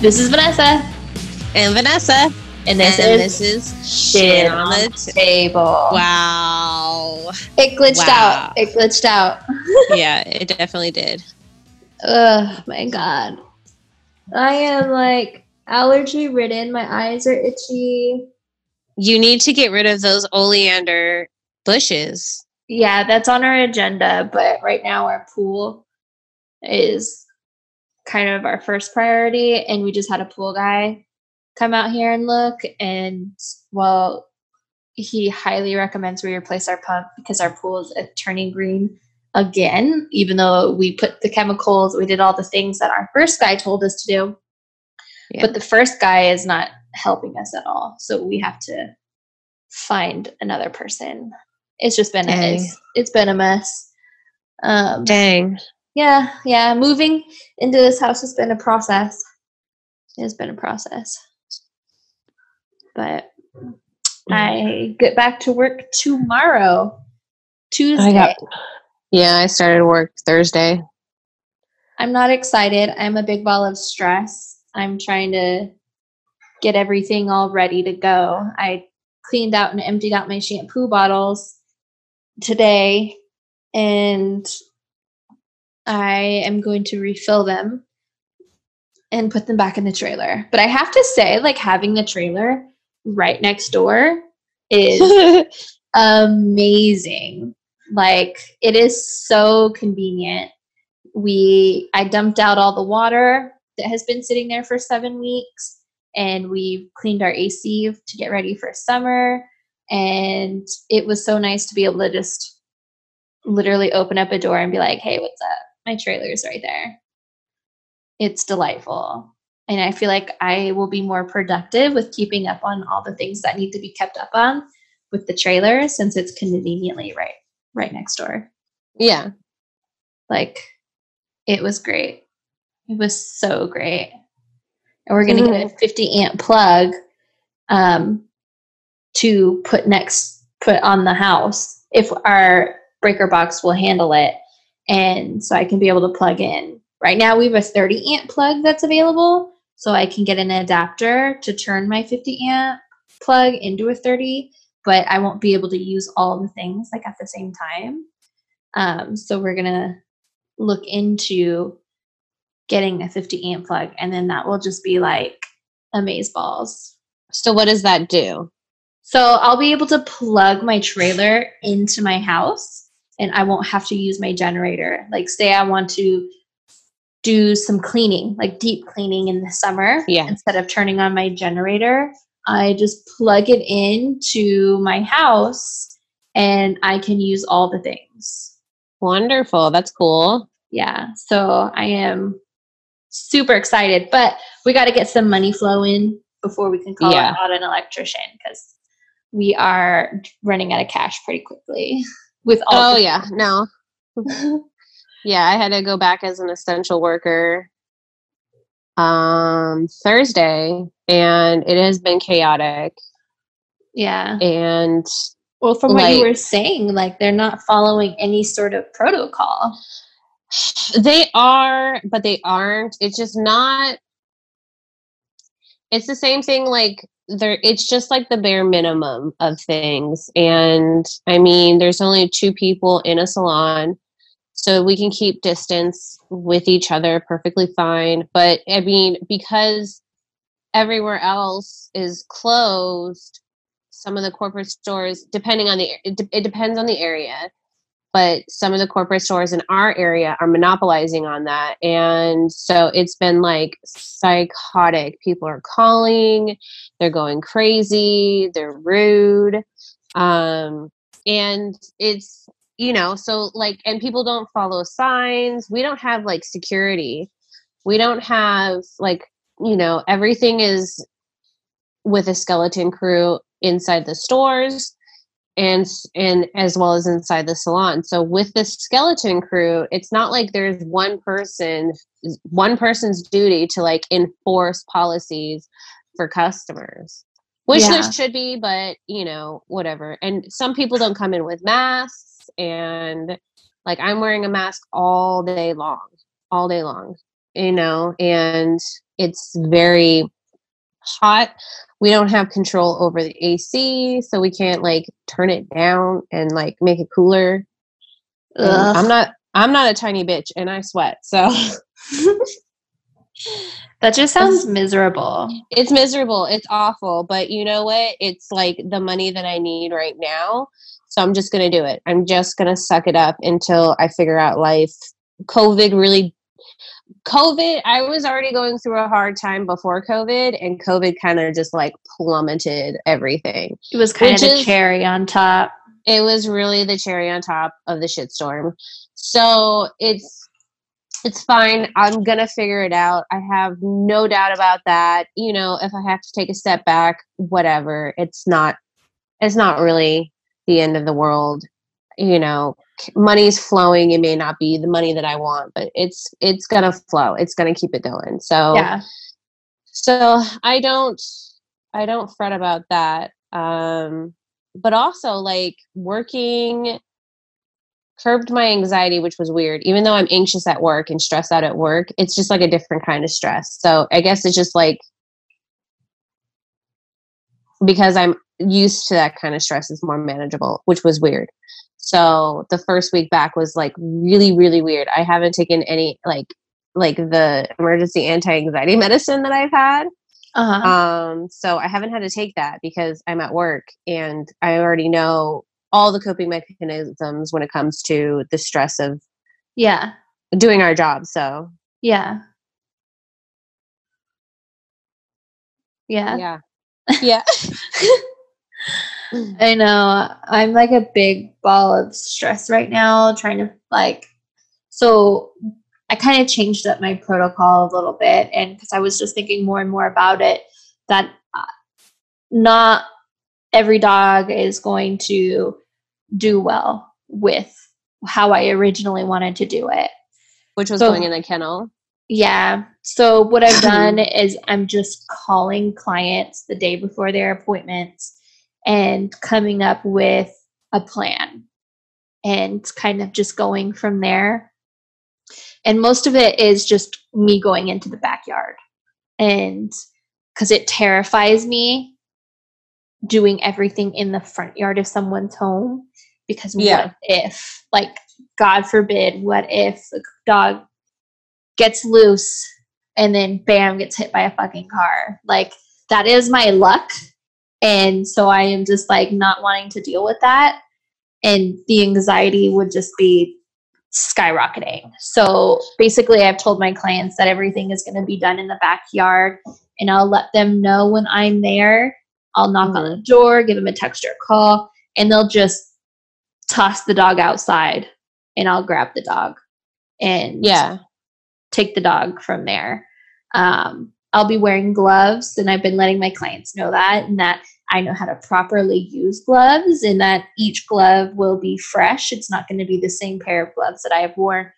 this is Vanessa. And Vanessa. And this and is this is Shit on the t- Table. Wow. It glitched Wow. out. It glitched out. yeah, it definitely did. Oh my god. I am like allergy ridden. My eyes are itchy. You need to get rid of those oleander bushes. Yeah, that's on our agenda, but right now our pool is kind of our first priority and we just had a pool guy come out here and look and well he highly recommends we replace our pump because our pool is turning green again even though we put the chemicals we did all the things that our first guy told us to do. Yeah. but the first guy is not helping us at all so we have to find another person. It's just been a, it's, it's been a mess. Um Dang. Yeah yeah moving into this house has been a process. It has been a process. But mm. i get back to work tomorrow tuesday I got Yeah, I started work Thursday. i'm not excited. I'm a big ball of stress. I'm trying to get everything all ready to go. I cleaned out and emptied out my shampoo bottles today and I am going to refill them and put them back in the trailer. But I have to say, like having the trailer right next door is amazing. Like it is so convenient. We I dumped out all the water that has been sitting there for 7 weeks and we cleaned our AC to get ready for summer and it was so nice to be able to just literally open up a door and be like, "Hey, what's up? My trailer's right there." It's delightful. And I feel like I will be more productive with keeping up on all the things that need to be kept up on with the trailer since it's conveniently right right next door. yeah. Like it was great. It was so great. And we're gonna get a 50 amp plug um, to put next put on the house if our breaker box will handle it. And so I can be able to plug in. Right now we have a 30 amp plug that's available. So I can get an adapter to turn my 50 amp plug into a 30, but I won't be able to use all the things like at the same time. Um, so we're gonna look into getting a 50 amp plug, and then that will just be like amaze balls. So what does that do? So I'll be able to plug my trailer into my house, and I won't have to use my generator. Like, say I want to do some cleaning, like deep cleaning in the summer. Yeah. Instead of turning on my generator, I just plug it into my house, and I can use all the things. Wonderful. That's cool. yeah so i am super excited but we got to get some money flow in before we can call Yeah. out an electrician because we are running out of cash pretty quickly with all Oh yeah. No. Yeah, I had to go back as an essential worker um Thursday and it has been chaotic yeah and well from what you were saying like they're not following any sort of protocol they are but they aren't it's just not it's the same thing like there it's just like the bare minimum of things. And i mean there's only two people in a salon so we can keep distance with each other perfectly fine. But i mean because everywhere else is closed some of the corporate stores depending on the it, de- it depends on the area but some of the corporate stores in our area are monopolizing on that. And so it's been like psychotic. People are calling they're going crazy they're rude um and it's you know so like and people don't follow signs. We don't have like security. We don't have like you know everything is with a skeleton crew inside the stores and and as well as inside the salon. So with the skeleton crew it's not like there's one person one person's duty to like enforce policies for customers. Which Yeah. there should be but you know whatever. And some people don't come in with masks and like i'm wearing a mask all day long all day long you know, and it's very hot. We don't have control over the AC, so we can't like turn it down and like make it cooler. I'm not I'm not a tiny bitch and I sweat. So that just sounds miserable. It's miserable. It's awful, but you know what? It's like the money that I need right now. So I'm just going to do it. I'm just going to suck it up until I figure out life. COVID really COVID, I was already going through a hard time before COVID, and COVID kind of just like plummeted everything. It was kind of the cherry on top. It was really the cherry on top of the shitstorm. So it's it's fine. I'm gonna figure it out. I have no doubt about that. You know, if I have to take a step back, whatever. It's not. It's not really the end of the world. You know, money's flowing it may not be the money that i want but it's it's gonna flow it's gonna keep it going. So yeah. so i don't i don't fret about that um but also like working curbed my anxiety which was weird. Even though i'm anxious at work and stressed out at work it's just like a different kind of stress. So i guess it's just like because i'm used to that kind of stress is more manageable which was weird so the first week back was like really, really weird. I haven't taken any like like the emergency anti-anxiety medicine that I've had. Uh-huh. Um, so I haven't had to take that because I'm at work and I already know all the coping mechanisms when it comes to the stress of yeah doing our job. So yeah, yeah, yeah, yeah. I know. I'm like a big ball of stress right now, trying to like. So I kind of changed up my protocol a little bit, and because I was just thinking more and more about it, that uh, not every dog is going to do well with how I originally wanted to do it. Which was so, going in a kennel. Yeah. So what I've done is I'm just calling clients the day before their appointments and coming up with a plan and kind of just going from there. And most of it is just me going into the backyard. And because it terrifies me doing everything in the front yard of someone's home. Because yeah. what if, like, God forbid, what if the dog gets loose and then bam, gets hit by a fucking car? Like, that is my luck and so I am just like not wanting to deal with that. And the anxiety would just be skyrocketing. So basically, I've told my clients that everything is going to be done in the backyard and I'll let them know when I'm there. I'll knock mm-hmm. on the door, give them a text or a call, and they'll just toss the dog outside and I'll grab the dog and yeah, take the dog from there. Um, I'll be wearing gloves, and I've been letting my clients know that, and that I know how to properly use gloves and that each glove will be fresh. It's not going to be the same pair of gloves that I have worn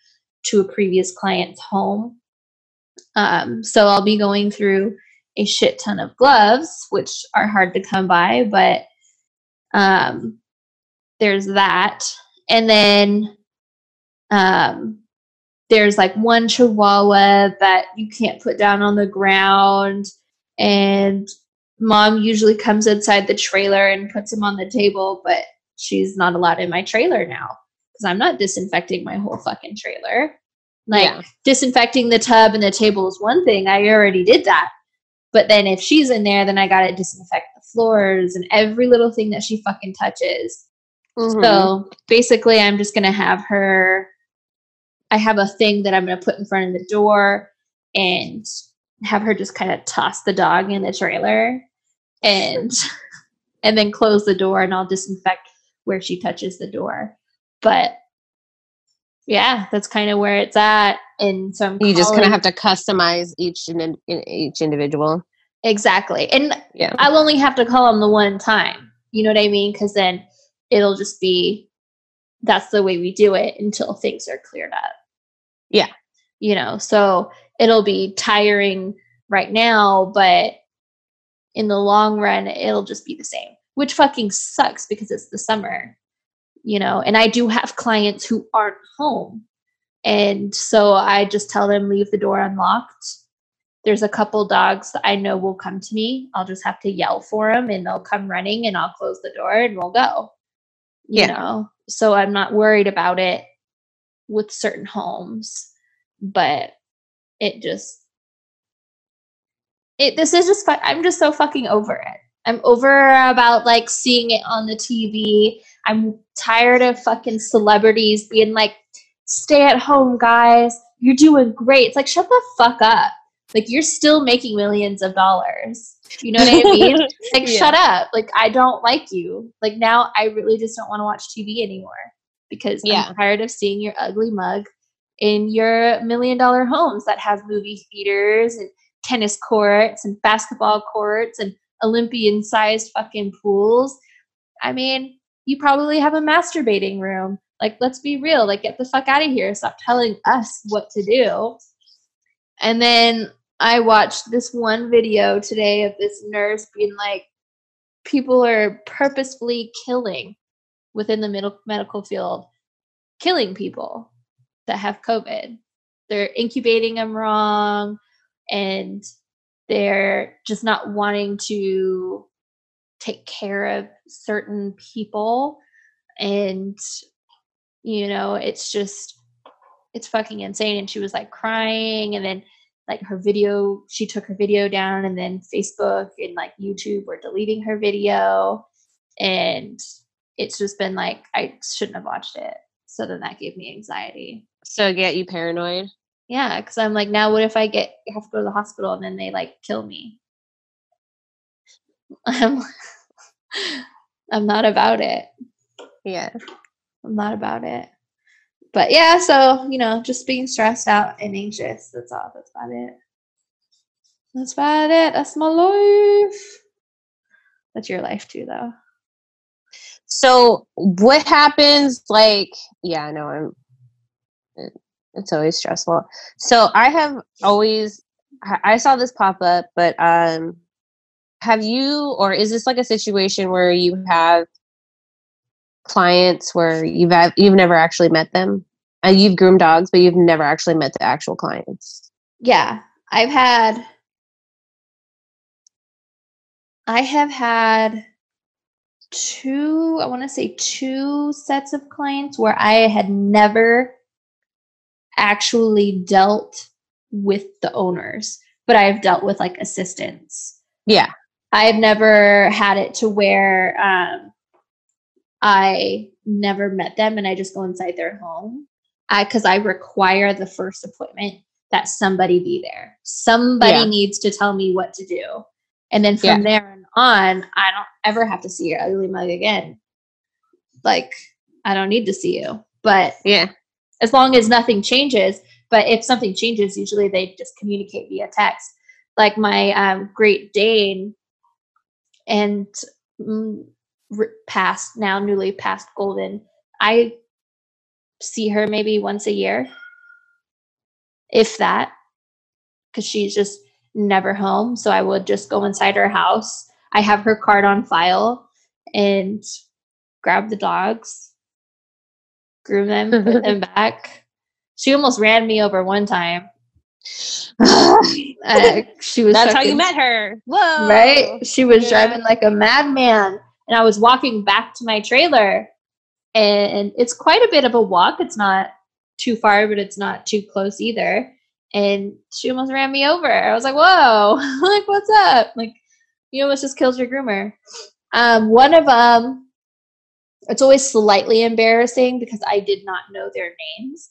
to a previous client's home. Um, so I'll be going through a shit ton of gloves, which are hard to come by, but um, there's that. And then um, there's like one chihuahua that you can't put down on the ground. And mom usually comes inside the trailer and puts him on the table, but she's not allowed in my trailer now because I'm not disinfecting my whole fucking trailer. Like yeah. disinfecting the tub and the table is one thing. I already did that. But then if she's in there, then I got to disinfect the floors and every little thing that she fucking touches. Mm-hmm. So basically, I'm just going to have her. I have a thing that I'm going to put in front of the door and have her just kind of toss the dog in the trailer and and then close the door and I'll disinfect where she touches the door. But yeah, that's kind of where it's at. And so I'm you just kind of have to customize each in, in, each individual. Exactly. And yeah. I'll only have to call them the one time. You know what I mean? Because then it'll just be that's the way we do it until things are cleared up. Yeah. You know, so it'll be tiring right now, but in the long run, it'll just be the same, which fucking sucks because it's the summer, you know. And I do have clients who aren't home And so I just tell them leave the door unlocked. There's a couple dogs that I know will come to me. I'll just have to yell for them and they'll come running and I'll close the door and we'll go. You Yeah. know, so I'm not worried about it with certain homes, but it just it this is just fu- I'm just so fucking over it. I'm over about like seeing it on the TV. I'm tired of fucking celebrities being like, "Stay at home, guys. You're doing great." It's like, shut the fuck up. Like you're still making millions of dollars. You know what I mean? like Yeah. shut up. Like I don't like you. Like now I really just don't want to watch TV anymore because Yeah. I'm tired of seeing your ugly mug in your million dollar homes that have movie theaters and tennis courts and basketball courts and Olympian sized fucking pools. I mean, you probably have a masturbating room. Like, let's be real. Like, get the fuck out of here. Stop telling us what to do. And then I watched this one video today of this nurse being like, people are purposefully killing within the middle medical field, killing people that have COVID. They're incubating them wrong and they're just not wanting to take care of certain people. And, you know, it's just, it's fucking insane. And she was like crying and then like her video she took her video down and then facebook and like youtube were deleting her video and it's just been like i shouldn't have watched it so then that gave me anxiety so get you paranoid. yeah because i'm like now what if i get have to go to the hospital and then they like kill me i'm i'm not about it Yeah. i'm not about it but yeah so you know just being stressed out and anxious that's all that's about it that's about it that's my life that's your life too though So what happens? Like, yeah, I know I'm. It- It's always stressful. So I have always. I I saw this pop up, but um, have you or is this like a situation where you have clients where you've have, you've never actually met them? Uh, you've groomed dogs, but you've never actually met the actual clients. yeah i've had i have had two i want to say two sets of clients where i had never actually dealt with the owners but i've dealt with like assistants Yeah. i've never had it to where um i never met them and i just go inside their home i because i require the first appointment that somebody be there somebody Yeah. needs to tell me what to do and then from there on i don't ever have to see your ugly mug again like i don't need to see you but Yeah. As long as nothing changes. But if something changes, usually they just communicate via text. Like my um, Great Dane and mm, past now newly past Golden, I see her maybe once a year, if that, because she's just never home. So I would just go inside her house. I have her card on file and grab the dogs, groom them, put them back. She almost ran me over one time. Uh, she was That's how you met her. Whoa. right? She was Yeah. driving like a madman, and I was walking back to my trailer, and it's quite a bit of a walk. It's not too far, but it's not too close either. And she almost ran me over. I was like, "Whoa! like, what's up? Like, you almost just killed your groomer." Um, one of them, it's always slightly embarrassing because I did not know their names.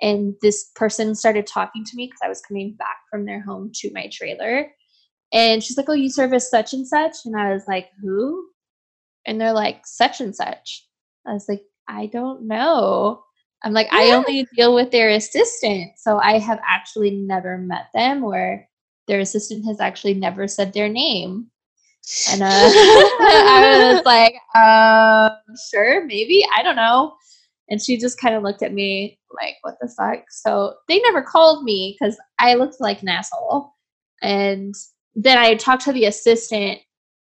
And this person started talking to me because I was coming back from their home to my trailer. And she's like, Oh, you service such and such? And I was like, Who? And they're like, Such and such. I was like, I don't know. I'm like, I only deal with their assistant. So I have actually never met them or their assistant has actually never said their name. And uh, I was like, um, sure, maybe. I don't know. And she just kind of looked at me like, what the fuck? So they never called me because I looked like an asshole. And then I talked to the assistant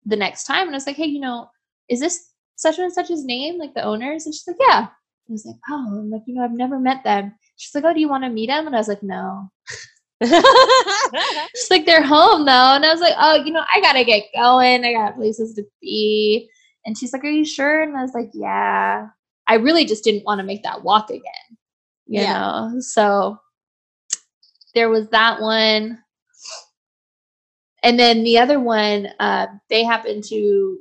the next time and I was like, hey, you know, is this such and such's name, like the owners? And she's like, yeah. I was like, oh, I'm like, you know, I've never met them. She's like, "Oh, do you want to meet them? And I was like, "No." She's like, "They're home though," and I was like, "Oh, you know, I gotta get going. I got places to be." And she's like, "Are you sure?" And I was like, "Yeah." I really just didn't want to make that walk again, you Yeah. know. So there was that one, and then the other one, uh, they happened to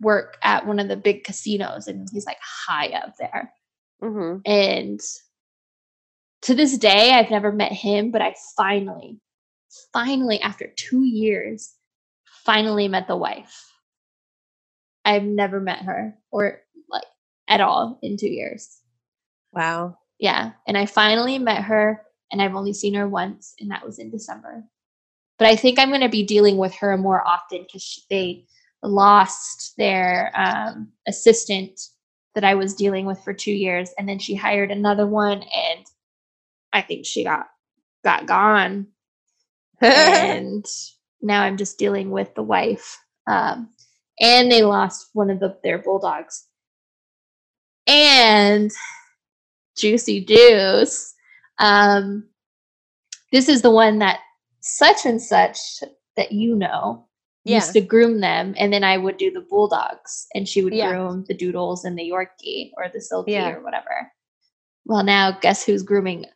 work at one of the big casinos, and he's like high up there. hmm And to this day, I've never met him, but I finally, finally, after two years, finally met the wife. I've never met her or like at all in two years. Wow. Yeah. And I finally met her, and I've only seen her once, and that was in December. But I think I'm going to be dealing with her more often because they lost their um, assistant that I was dealing with for two years, and then she hired another one, and I think she got got gone, and now I'm just dealing with the wife. Um, and they lost one of the, their bulldogs, and juicy juice. Um, this is the one that such and such that you know yeah. used to groom them, and then I would do the bulldogs, and she would Yeah. groom the doodles and the Yorkie or the Silky Yeah. or whatever. Well, now guess who's grooming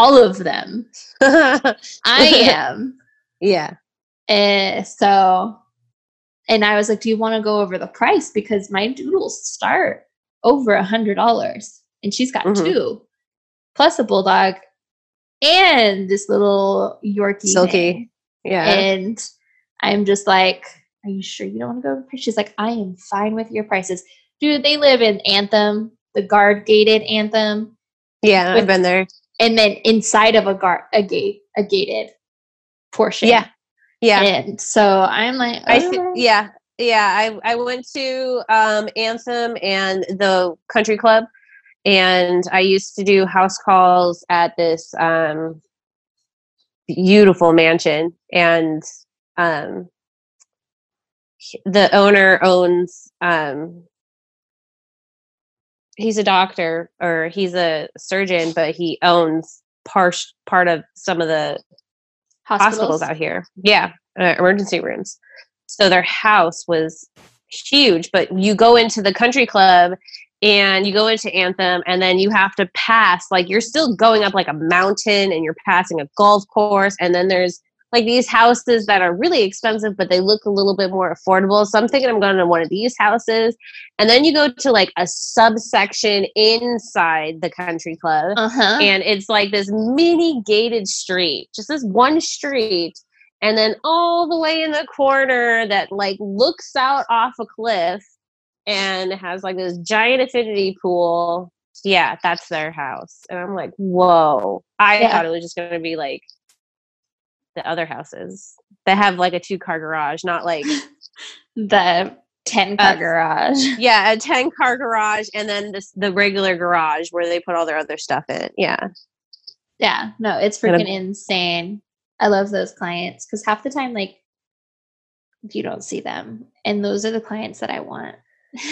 all of them? I am. yeah. Eh, so, and I was like, "Do you want to go over the price because my doodles start over a hundred dollars, and she's got Mhm. two, plus a bulldog, and this little Yorkie Silky. thing." Yeah. And I'm just like, "Are you sure you don't want to go over price?" She's like, "I am fine with your prices, dude." They live in Anthem, the guard gated Anthem, yeah. with- I've been there. And then inside of a guard a gate a gated portion. Yeah. Yeah. And so I'm like, I th- "Oh." yeah. Yeah. I, I went to um, Anthem and the country club, and I used to do house calls at this um, beautiful mansion. And um, the owner owns, um, he's a doctor or he's a surgeon, but he owns part, part of some of the hospitals, out here. Yeah, uh, emergency rooms. So their house was huge, but you go into the country club and you go into Anthem and then you have to pass like you're still going up like a mountain and you're passing a golf course and then there's like these houses that are really expensive but they look a little bit more affordable. So I'm thinking I'm going to one of these houses and then you go to like a subsection inside the country club Uh-huh. and it's like this mini gated street just this one street and then all the way in the corner that like looks out off a cliff and has like this giant affinity pool yeah that's their house and i'm like whoa i Yeah. thought it was just going to be like the other houses that have like a two car garage not like the 10 car Uh, garage. yeah a 10 car garage and then this the regular garage where they put all their other stuff in yeah Yeah, no, it's freaking insane. I love those clients because half the time, like, you don't see them. And those are the clients that I want.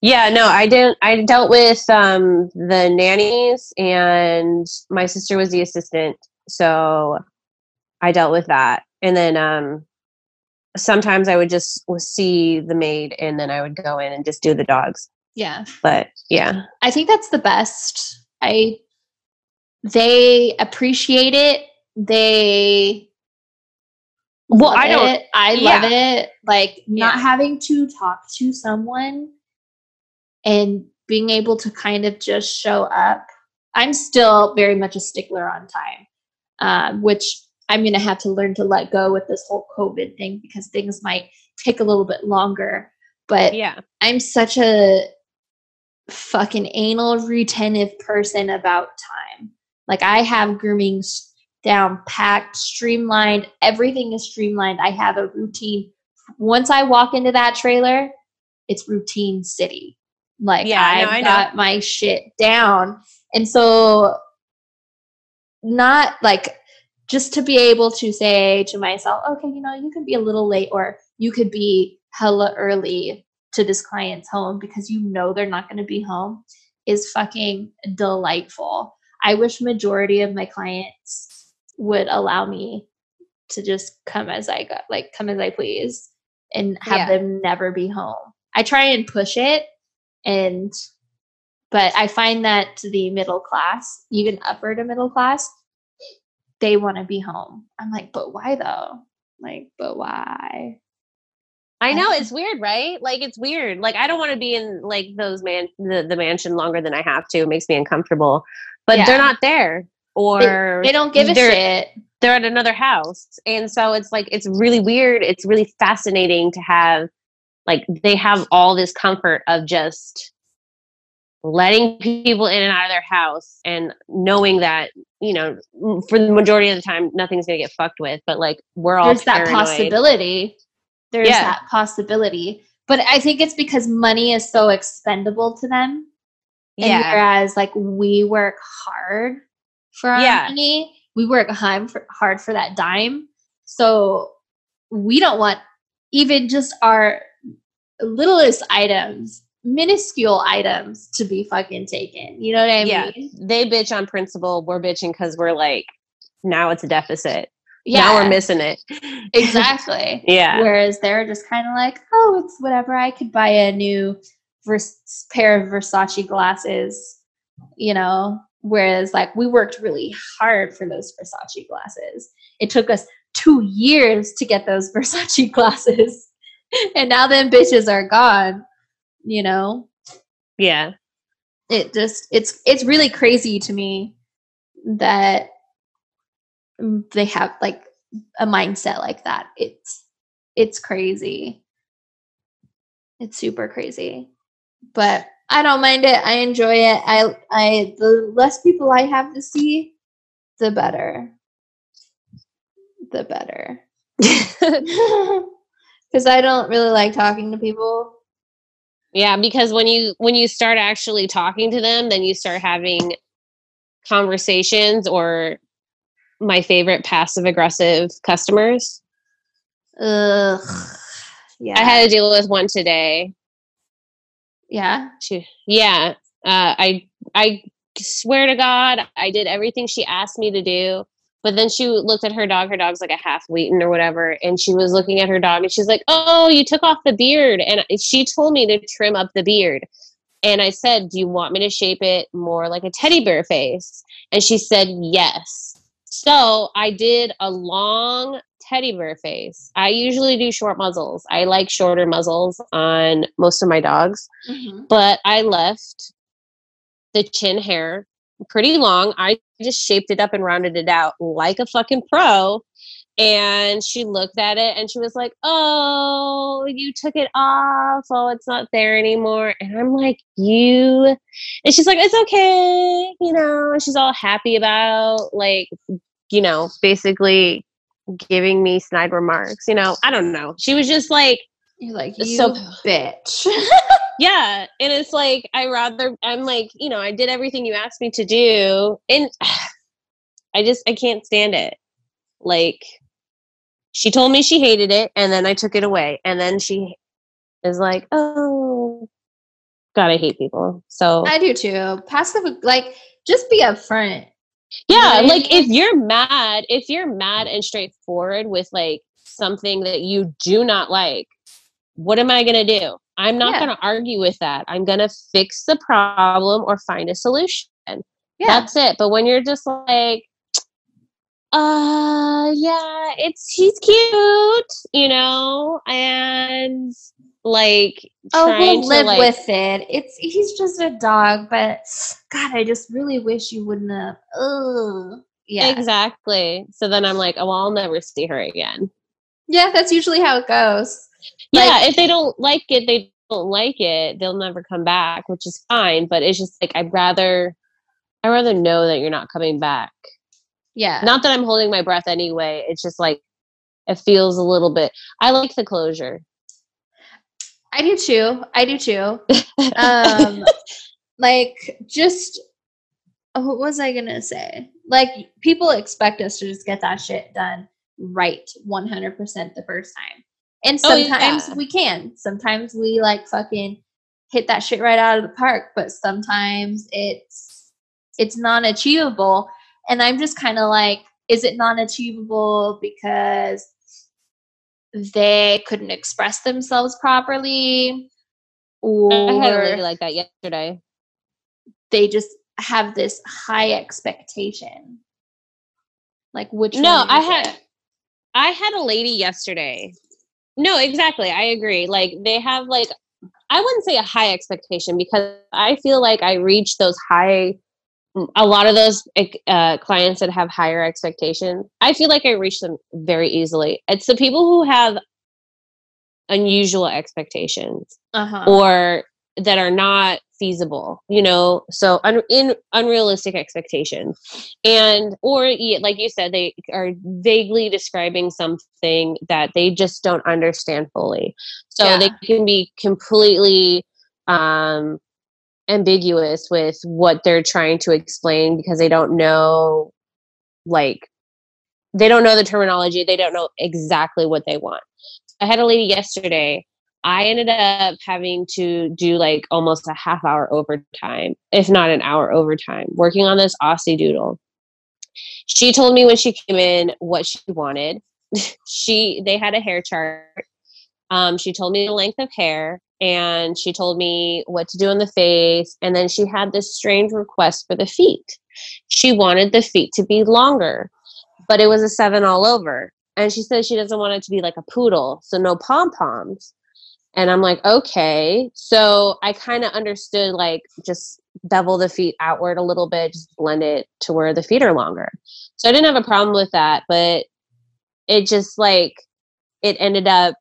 Yeah, no, I didn't. I dealt with um, the nannies, and my sister was the assistant, so I dealt with that. And then um, sometimes I would just see the maid, and then I would go in and just do the dogs. yeah. But yeah, I think that's the best. I they appreciate it. They Well, I don't- it. I yeah. love it. Like not Yeah. having to talk to someone and being able to kind of just show up. I'm still very much a stickler on time, um, which I'm going to have to learn to let go with this whole COVID thing because things might take a little bit longer. But yeah, I'm such a fucking anal retentive person about time. Like I have grooming down packed, streamlined. Everything is streamlined. I have a routine. Once I walk into that trailer, it's routine city. Like Yeah, I know, I've I know. got my shit down. And so not like just to be able to say to myself, okay, you know, you could be a little late or you could be hella early to this client's home because you know they're not going to be home. is fucking delightful. I wish majority of my clients would allow me to just come as I go, like come as I please and have Yeah. them never be home. I try and push it and but I find that to the middle class, even upper to middle class, they want to be home. I'm like, but why though? Like, but why? I know it's weird, right? Like it's weird. Like I don't want to be in like those man the, the mansion longer than I have to. It makes me uncomfortable. But Yeah. they're not there. Or They don't give a they're- shit. they're at another house. And so it's like it's really weird. It's really fascinating to have like they have all this comfort of just letting people in and out of their house and knowing that, you know, for the majority of the time nothing's gonna get fucked with. But like we're all There's that possibility. There's Yeah. that possibility. But I think it's because money is so expendable to them. And Yeah. whereas like we work hard for our Yeah. money, we work hard for, hard for that dime. So we don't want even just our littlest items, minuscule items to be fucking taken. You know what I Yeah. mean? they bitch on principle. We're bitching because we're like, now it's a deficit. Now we're missing it. exactly. Yeah. Whereas they're just kind of like, oh, it's whatever. I could buy a new vers- pair of Versace glasses, you know. Whereas like we worked really hard for those Versace glasses. It took us two years to get those Versace glasses, and now them bitches are gone. You know, Yeah. it just it's it's really crazy to me that they have like a mindset like that. It's it's crazy. It's super crazy. But i don't mind it. I enjoy it. I i the less people i have to see the better. The better. Because i don't really like talking to people yeah, because when you when you start actually talking to them, then you start having conversations or my favorite passive aggressive customers. Ugh. yeah I had to deal with one today. yeah She, yeah, uh, I I swear to God, I did everything she asked me to do. But then she looked at her dog. Her dog's like a half Wheaten or whatever, and she was looking at her dog, and she's like, "Oh, you took off the beard." And she told me to trim up the beard, and I said, "Do you want me to shape it more like a teddy bear face?" And she said, "Yes." So I did a long teddy bear face. I usually do short muzzles. I like shorter muzzles on most of my dogs Mhm. but I left the chin hair pretty long. I just shaped it up and rounded it out like a fucking pro. And she looked at it and she was like, Oh, you took it off. Oh, it's not there anymore. And I'm like, You. And she's like, It's okay. You know, she's all happy about, like, you know, basically giving me snide remarks. You know, I don't know. She was just like, You're like, you So- bitch. yeah and it's like i rather i'm like you know i did everything you asked me to do and i just i can't stand it like she told me she hated it and then i took it away and then she is like oh god i hate people so I do too. Passive, like, just be upfront. yeah I like if you're mad if you're mad and straightforward with like something that you do not like what am i going to do i'm not Yeah. going to argue with that i'm going to fix the problem or find a solution Yeah. that's it but when you're just like uh yeah it's he's cute you know and like oh, we'll live like- with it. It's he's just a dog, but God, I just really wish you wouldn't have. Ugh. Yeah. exactly so then i'm like oh i'll never see her again Yeah, that's usually how it goes. yeah if they don't like it they don't like it they'll never come back which is fine but it's just like i'd rather i'd rather know that you're not coming back Yeah. not that i'm holding my breath anyway it's just like it feels a little bit i like the closure I do too. I do too. Um, like just what was I gonna say? Like people expect us to just get that shit done right 100% the first time. And Oh, sometimes yeah. we can. Sometimes we like fucking hit that shit right out of the park, but sometimes it's it's non-achievable. And I'm just kind of like, is it non-achievable because they couldn't express themselves properly? Or I had a lady like that yesterday. they just have this high expectation. Like which No, I had- it? I had a lady yesterday. No, exactly. I agree. Like they have like I wouldn't say a high expectation because I feel like I reach those high a lot of those uh, clients that have higher expectations. I feel like I reach them very easily. It's the people who have unusual expectations uh-huh. or that are not feasible you know? So un- in unrealistic expectations. And or like you said they are vaguely describing something that they just don't understand fully. So Yeah. they can be completely um ambiguous with what they're trying to explain because they don't know like they don't know the terminology. They don't know exactly what they want. I had a lady yesterday I ended up having to do like almost a half hour overtime, if not an hour overtime, working on this Aussie doodle. She told me when she came in what she wanted. she they had a hair chart. Um, she told me the length of hair and she told me what to do on the face. And then she had this strange request for the feet. She wanted the feet to be longer, but it was a seven all over. And she said she doesn't want it to be like a poodle, so no pom poms. And I'm like, okay. So I kind of understood like just bevel the feet outward a little bit, just blend it to where the feet are longer. So I didn't have a problem with that, but it just like it ended up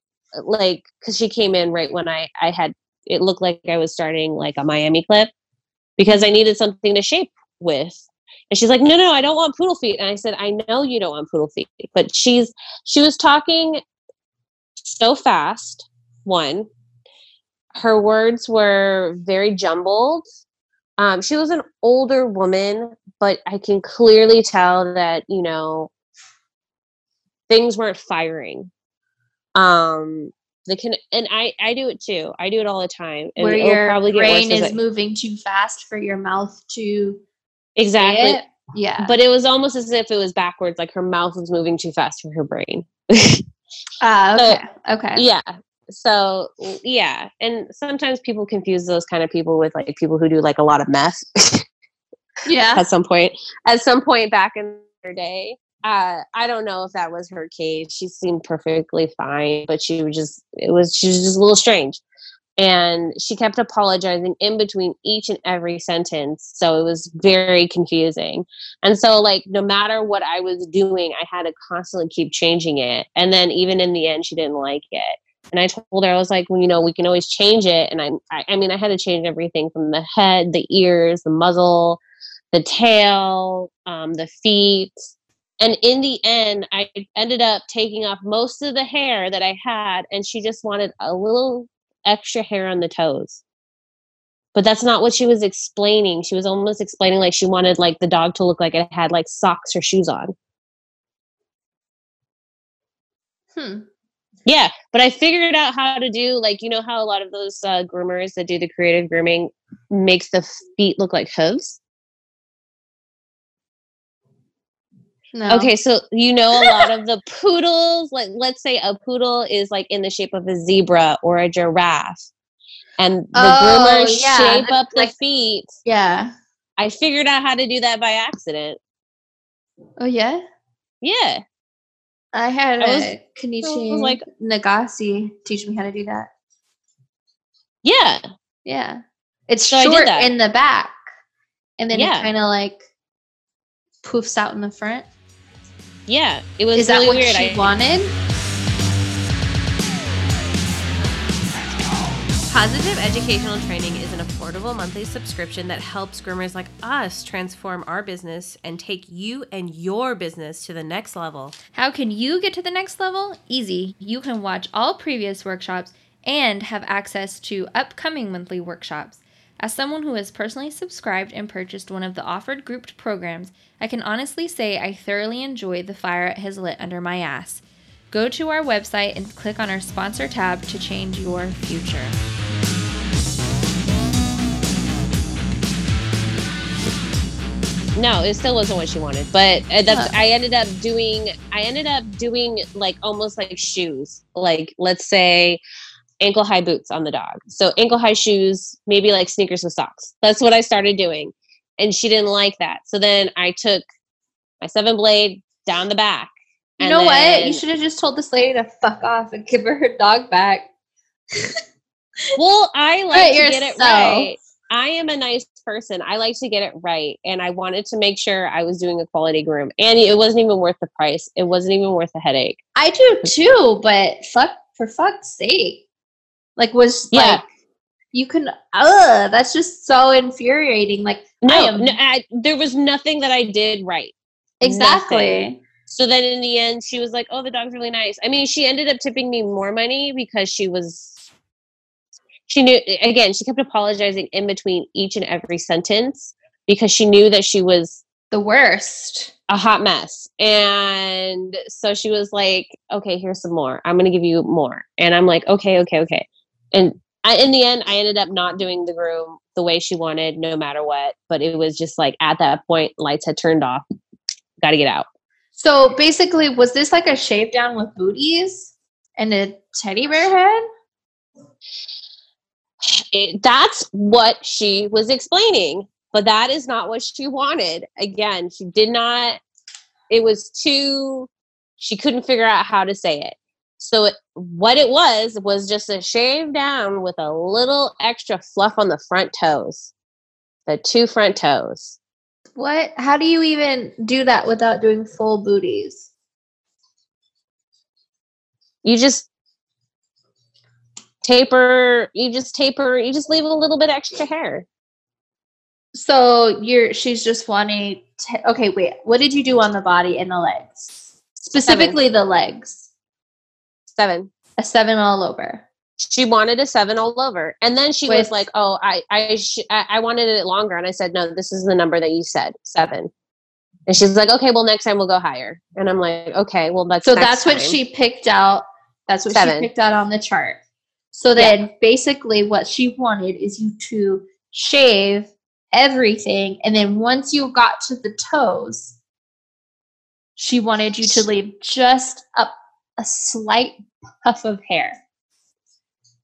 like because she came in right when I I had it looked like I was starting like a Miami clip because I needed something to shape with. And she's like, no, no, I don't want poodle feet. And I said, I know you don't want poodle feet. But she's she was talking so fast one her words were very jumbled um, she was an older woman but i can clearly tell that you know things weren't firing um they can and i i do it too i do it all the time and Where your probably brain is I- moving too fast for your mouth to exactly. Yeah. but it was almost as if it was backwards like her mouth was moving too fast for her brain Ah, so- okay. okay. yeah so yeah and sometimes people confuse those kind of people with like people who do like a lot of meth Yeah. at some point at some point back in her day. Uh i don't know if that was her case she seemed perfectly fine but she was just it was she was just a little strange. And she kept apologizing in between each and every sentence so it was very confusing. And so like no matter what i was doing i had to constantly keep changing it. And then even in the end she didn't like it and i told her i was like well you know we can always change it. And I, I i mean i had to change everything from the head the ears the muzzle the tail um, the feet. And in the end i ended up taking off most of the hair that i had and she just wanted a little extra hair on the toes. But that's not what she was explaining. She was almost explaining like she wanted like the dog to look like it had like socks or shoes on. Hmm. Yeah, but I figured out how to do like you know how a lot of those uh, groomers that do the creative grooming makes the feet look like hooves. No. Okay, so you know a lot of the poodles, like let's say a poodle is like in the shape of a zebra or a giraffe, and the Oh, groomers yeah, shape the- up the like- feet. Yeah. I figured out how to do that by accident. Oh yeah. Yeah, I had I was- a Kenichi like- Nagasi teach me how to do that. yeah, Yeah. It's So short in the back. And then Yeah. it kind of like poofs out in the front. yeah. It was Is that what weird. she I, wanted? Positive Educational Training is an affordable monthly subscription that helps groomers like us transform our business and take you and your business to the next level. How can you get to the next level? Easy. You can watch all previous workshops and have access to upcoming monthly workshops. As someone who has personally subscribed and purchased one of the offered grouped programs, I can honestly say I thoroughly enjoy the fire it has lit under my ass. Go to our website and click on our sponsor tab to change your future. No, it still wasn't what she wanted. But uh, that's Huh. I ended up doing. I ended up doing like almost like shoes. Like let's say ankle high boots on the dog. So ankle high shoes, maybe like sneakers with socks. That's what I started doing, and she didn't like that. So then I took my seven blade down the back. You know what? You should have just told this lady to fuck off and give her her dog back. Well, I like to get it right. I am a nice person. I like to get it right. And I wanted to make sure I was doing a quality groom. And it wasn't even worth the price. It wasn't even worth the headache. I do too, but fuck for fuck's sake. Like was Yeah. like you can ugh, that's just so infuriating. Like No, I am no I, there was nothing that I did right. exactly. So then in the end, she was like, oh, the dog's really nice. I mean, she ended up tipping me more money because she was, she knew, again, she kept apologizing in between each and every sentence because she knew that she was The worst. a hot mess. And so she was like, okay, here's some more. I'm going to give you more. And I'm like, okay, okay, okay. And I, in the end, I ended up not doing the groom the way she wanted, no matter what. But it was just like at that point, lights had turned off. Got to get out. So basically, was this like a shave down with booties and a teddy bear head? It, that's what she was explaining, but that is not what she wanted. Again, she did not, it was too, she couldn't figure out how to say it. So it, what it was was just a shave down with a little extra fluff on the front toes, the two front toes. What? How do you even do that without doing full booties? You just taper, you just taper, you just leave a little bit extra hair. So you're she's just wanting to, okay, wait. What did you do on the body and the legs? Specifically the legs. Seven. A seven all over. she wanted a seven all over and then she was like oh i I, sh- I I wanted it longer and i said no this is the number that you said seven and she's like okay well next time we'll go higher and i'm like okay well that's So that's what she picked out. That's what Seven. she picked out on the chart. So then basically what she wanted is you to shave everything and then once you got to the toes she wanted you to leave just a, a slight puff of hair.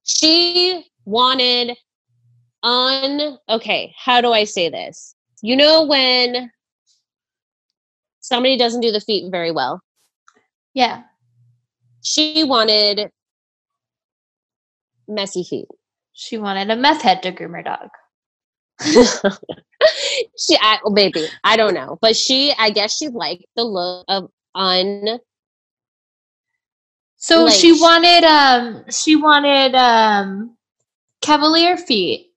she wanted on okay how do i say this you know when somebody doesn't do the feet very well Yeah. she wanted messy feet She wanted a meth head to groom her dog. she I, maybe i don't know but she i guess she liked the look of un So Like- she wanted um she wanted um cavalier feet.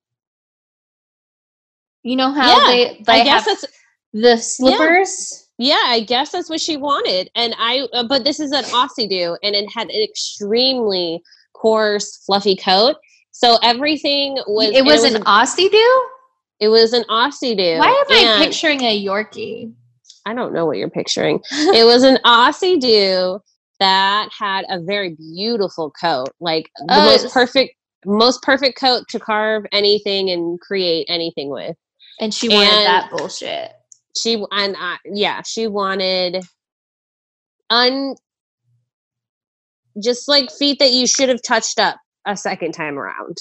You know how Yeah, they they i guess have that's the slippers? yeah i guess that's what she wanted and i uh, but this is an aussie do and it had an extremely coarse fluffy coat so everything was it and was was an Aussie do? it was an aussie do Why am I picturing a Yorkie? I don't know what you're picturing. it was an Aussie do that had a very beautiful coat, like the Uh, most perfect, most perfect coat to carve anything and create anything with. And she wanted And- that bullshit. She and I, yeah, she wanted un, just like feet that you should have touched up a second time around.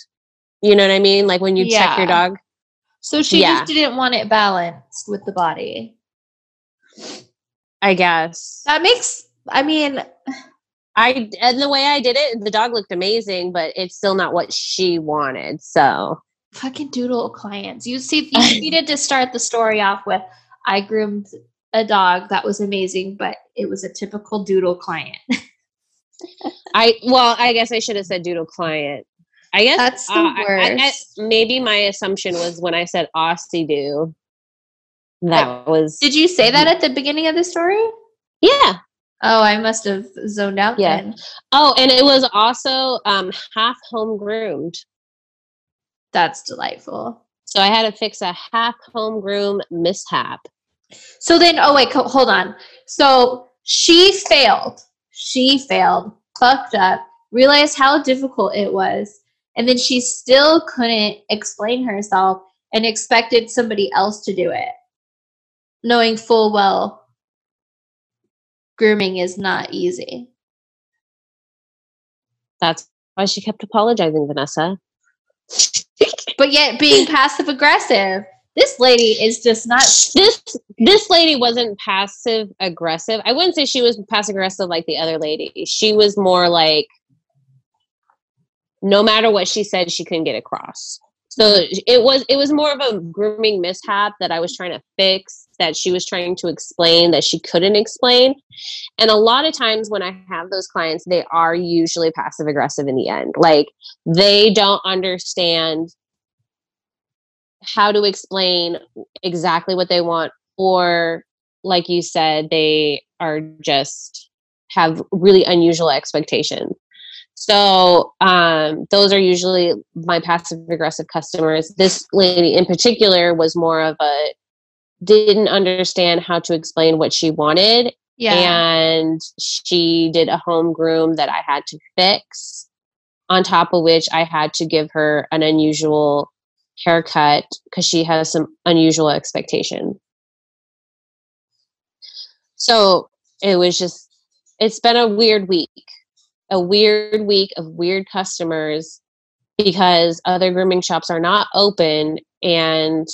You know what I mean? Like when you check your dog. So she Yeah. just didn't want it balanced with the body. I guess. That makes I mean, I and the way I did it, the dog looked amazing, but it's still not what she wanted. So fucking doodle clients. You see, you needed to start the story off with I groomed a dog that was amazing, but it was a typical doodle client. I well, I guess I should have said doodle client. I guess That's the uh, I- I- I- worst. maybe my assumption was when I said Aussie do. That was Did you say that at the beginning of the story? yeah. Oh, I must have zoned out Yeah. then. Oh, and it was also um half home groomed. That's delightful. So I had to fix a half home groom mishap. So then, oh wait, co- hold on. So she failed. She failed, fucked up, realized how difficult it was, and then she still couldn't explain herself and expected somebody else to do it. knowing full well grooming is not easy. That's why she kept apologizing, Vanessa. but yet being passive aggressive. This lady is just not this this lady wasn't passive aggressive. I wouldn't say she was passive aggressive like the other lady. She was more like no matter what she said, she couldn't get across. So it was it was more of a grooming mishap that I was trying to fix that she was trying to explain that she couldn't explain. And a lot of times when I have those clients, they are usually passive aggressive in the end. Like they don't understand how to explain exactly what they want or like you said they are just have really unusual expectations so um, those are usually my passive aggressive customers. This lady in particular was more of a didn't understand how to explain what she wanted. Yeah. And she did a home groom that I had to fix, on top of which I had to give her an unusual haircut because she has some unusual expectation. So it was just, it's been a weird week a weird week of weird customers because other grooming shops are not open and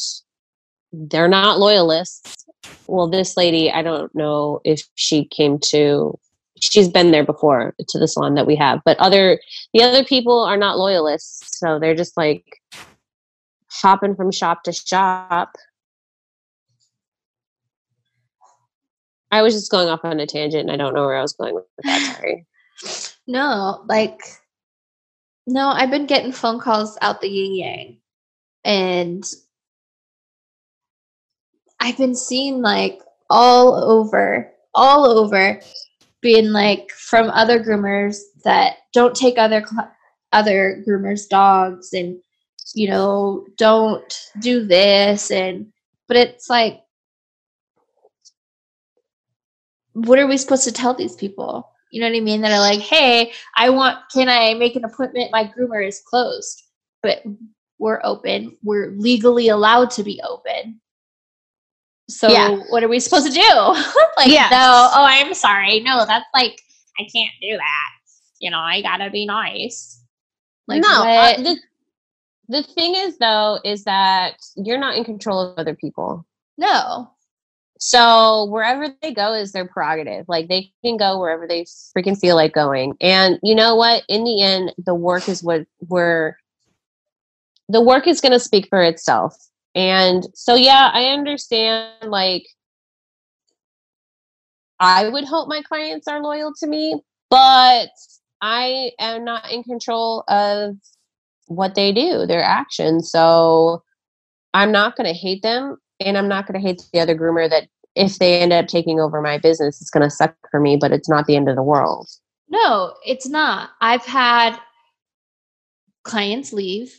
they're not loyalists. Well, this lady, I don't know if she came to she's been there before to the salon that we have, but other the other people are not loyalists, so they're just like hopping from shop to shop. I was just going off on a tangent and I don't know where I was going with that. Sorry. No, like, no, I've been getting phone calls out the yin yang. And I've been seeing like all over, all over, being like from other groomers that don't take other other groomers' dogs and you know don't do this and but it's like what are we supposed to tell these people you know what I mean? That are like, hey, I want, can I make an appointment? My groomer is closed, but we're open. We're legally allowed to be open. So yeah. what are we supposed to do? like, yeah. no, oh, I'm sorry. No, that's like, I can't do that. You know, I gotta be nice. Like, no, uh, the, the thing is though, is that you're not in control of other people. No. So wherever they go is their prerogative. Like they can go wherever they freaking feel like going. And you know what? In the end, the work is what we're the work is going to speak for itself. And so yeah, I understand like I would hope my clients are loyal to me, but I am not in control of what they do, their actions. So I'm not going to hate them and I'm not going to hate the other groomer that if they end up taking over my business, it's going to suck for me, but it's not the end of the world. No, it's not. I've had clients leave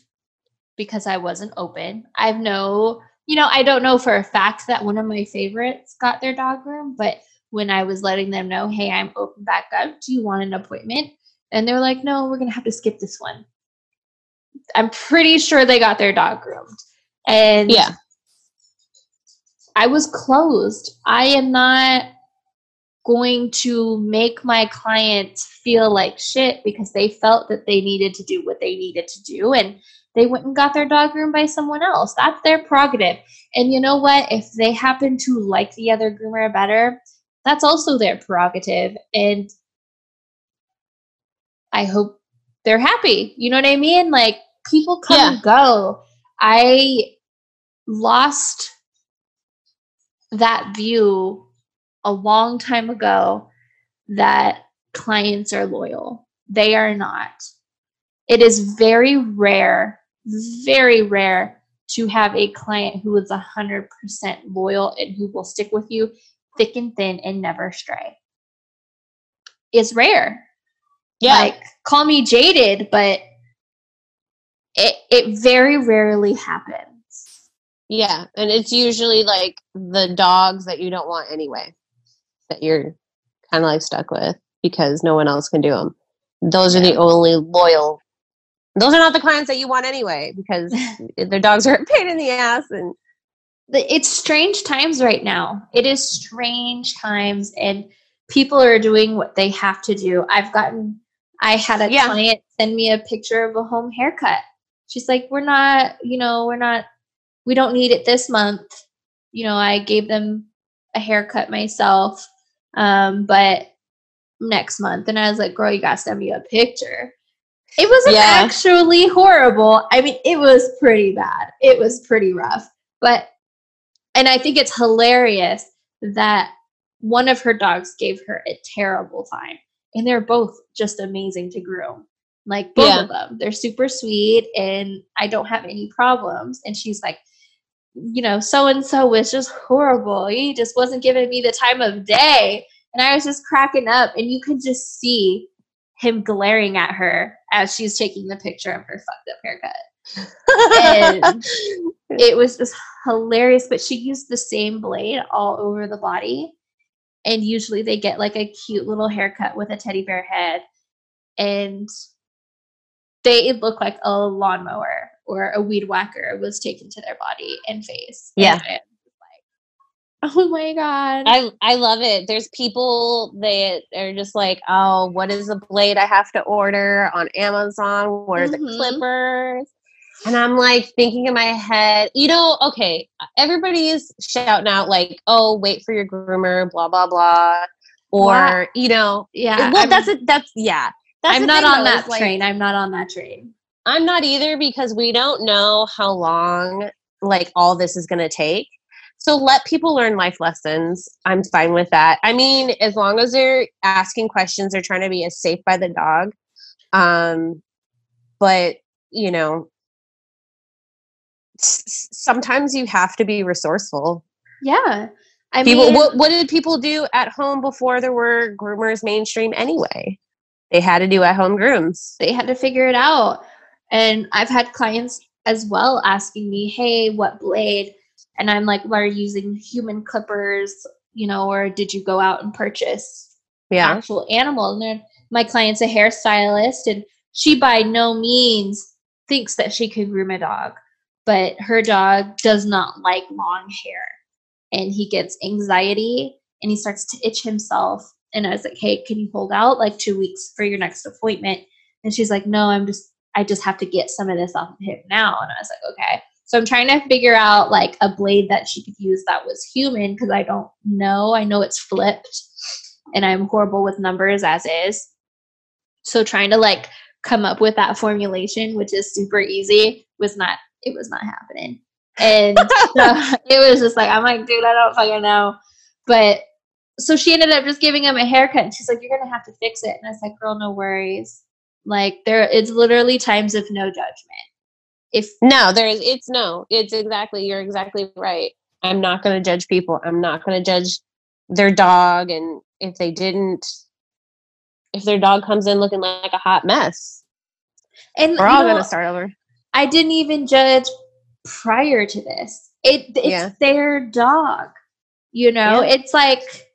because I wasn't open. I've no, you know, I don't know for a fact that one of my favorites got their dog room, but when I was letting them know, hey, I'm open back up, do you want an appointment? And they're like, no, we're going to have to skip this one. I'm pretty sure they got their dog groomed. And yeah. I was closed. I am not going to make my clients feel like shit because they felt that they needed to do what they needed to do and they went and got their dog groomed by someone else. That's their prerogative. And you know what? If they happen to like the other groomer better, that's also their prerogative. And I hope they're happy. You know what I mean? Like people come yeah. and go. I lost that view a long time ago that clients are loyal. They are not. It is very rare, very rare to have a client who is 100% loyal and who will stick with you thick and thin and never stray. It's rare. Yeah. Like, call me jaded, but it, very rarely happens. Yeah, and it's usually like the dogs that you don't want anyway that you're kind of like stuck with because no one else can do them. Those are the only loyal. Those are not the clients that you want anyway because their dogs are a pain in the ass and it's strange times right now. It is strange times, and people are doing what they have to do. I've gotten, I had a Yeah. client send me a picture of a home haircut. She's like, We're not, you know, we're not, we don't need it this month. You know, I gave them a haircut myself, um, but next month. And I was like, Girl, you gotta send me a picture. It wasn't Yeah. actually horrible. I mean, it was pretty bad. It was pretty rough. But, and I think it's hilarious that one of her dogs gave her a terrible time. And they're both just amazing to groom. Like both Yeah. of them. They're super sweet and I don't have any problems. And she's like, you know, so and so was just horrible. He just wasn't giving me the time of day. And I was just cracking up. And you could just see him glaring at her as she's taking the picture of her fucked up haircut. And it was just hilarious. But she used the same blade all over the body. And usually they get like a cute little haircut with a teddy bear head. And they look like a lawnmower or a weed whacker was taken to their body and face. Yeah. Was like, oh my God. I I love it. There's people that are just like, oh, what is the blade I have to order on Amazon? What are the Mhm. clippers? And I'm like thinking in my head, you know, okay, everybody's shouting out like, oh, wait for your groomer, blah blah blah, or you know, yeah. well, I'm- that's it. That's yeah. That's I'm not thing, on though, that is, like, train. I'm not on that train. I'm not either because we don't know how long like all this is going to take. So let people learn life lessons. I'm fine with that. I mean, as long as they're asking questions, they're trying to be as safe by the dog. Um, but you know, s- s- sometimes you have to be resourceful. Yeah. I people, mean, what what did people do at home before there were groomers mainstream anyway? They had to do at home grooms. they had to figure it out. And I've had clients as well asking me, hey, what blade? And I'm like, well, are you using human clippers, you know, or did you go out and purchase Yeah, actual animal? And then my client's a hairstylist, and she by no means thinks that she could groom a dog, but her dog does not like long hair. And he gets anxiety and he starts to itch himself. And I was like, hey, can you hold out like two weeks for your next appointment? And she's like, no, I'm just, I just have to get some of this off of him now. And I was like, okay. So I'm trying to figure out like a blade that she could use that was human because I don't know. I know it's flipped and I'm horrible with numbers as is. So trying to like come up with that formulation, which is super easy, was not, it was not happening. And so it was just like, I'm like, dude, I don't fucking know. But so she ended up just giving him a haircut and she's like, You're gonna have to fix it. And I was like, Girl, no worries. Like there it's literally times of no judgment. If No, there's it's no. It's exactly you're exactly right. I'm not going to judge people. I'm not going to judge their dog and if they didn't if their dog comes in looking like a hot mess, and we're all know, going to start over. I didn't even judge prior to this. It it's Yeah. their dog. You know, Yeah. it's like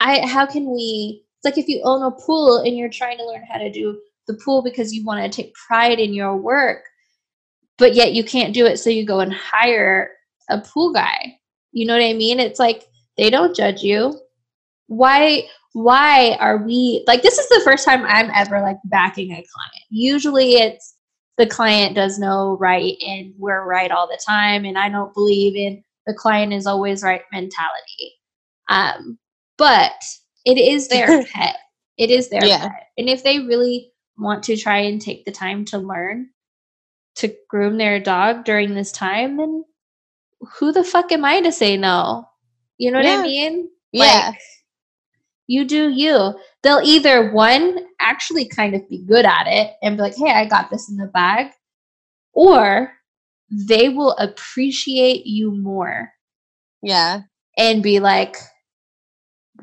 I how can we it's like if you own a pool and you're trying to learn how to do the pool because you want to take pride in your work, but yet you can't do it so you go and hire a pool guy. You know what I mean? It's like they don't judge you. Why why are we like this is the first time I'm ever like backing a client. Usually it's the client does know right and we're right all the time and I don't believe in the client is always right mentality. Um but it is their pet. It is their Yeah. pet. And if they really want to try and take the time to learn to groom their dog during this time, then who the fuck am I to say no? You know what I mean? Yeah. Like, you do you. They'll either one actually kind of be good at it and be like, hey, I got this in the bag, or they will appreciate you more yeah. and be like,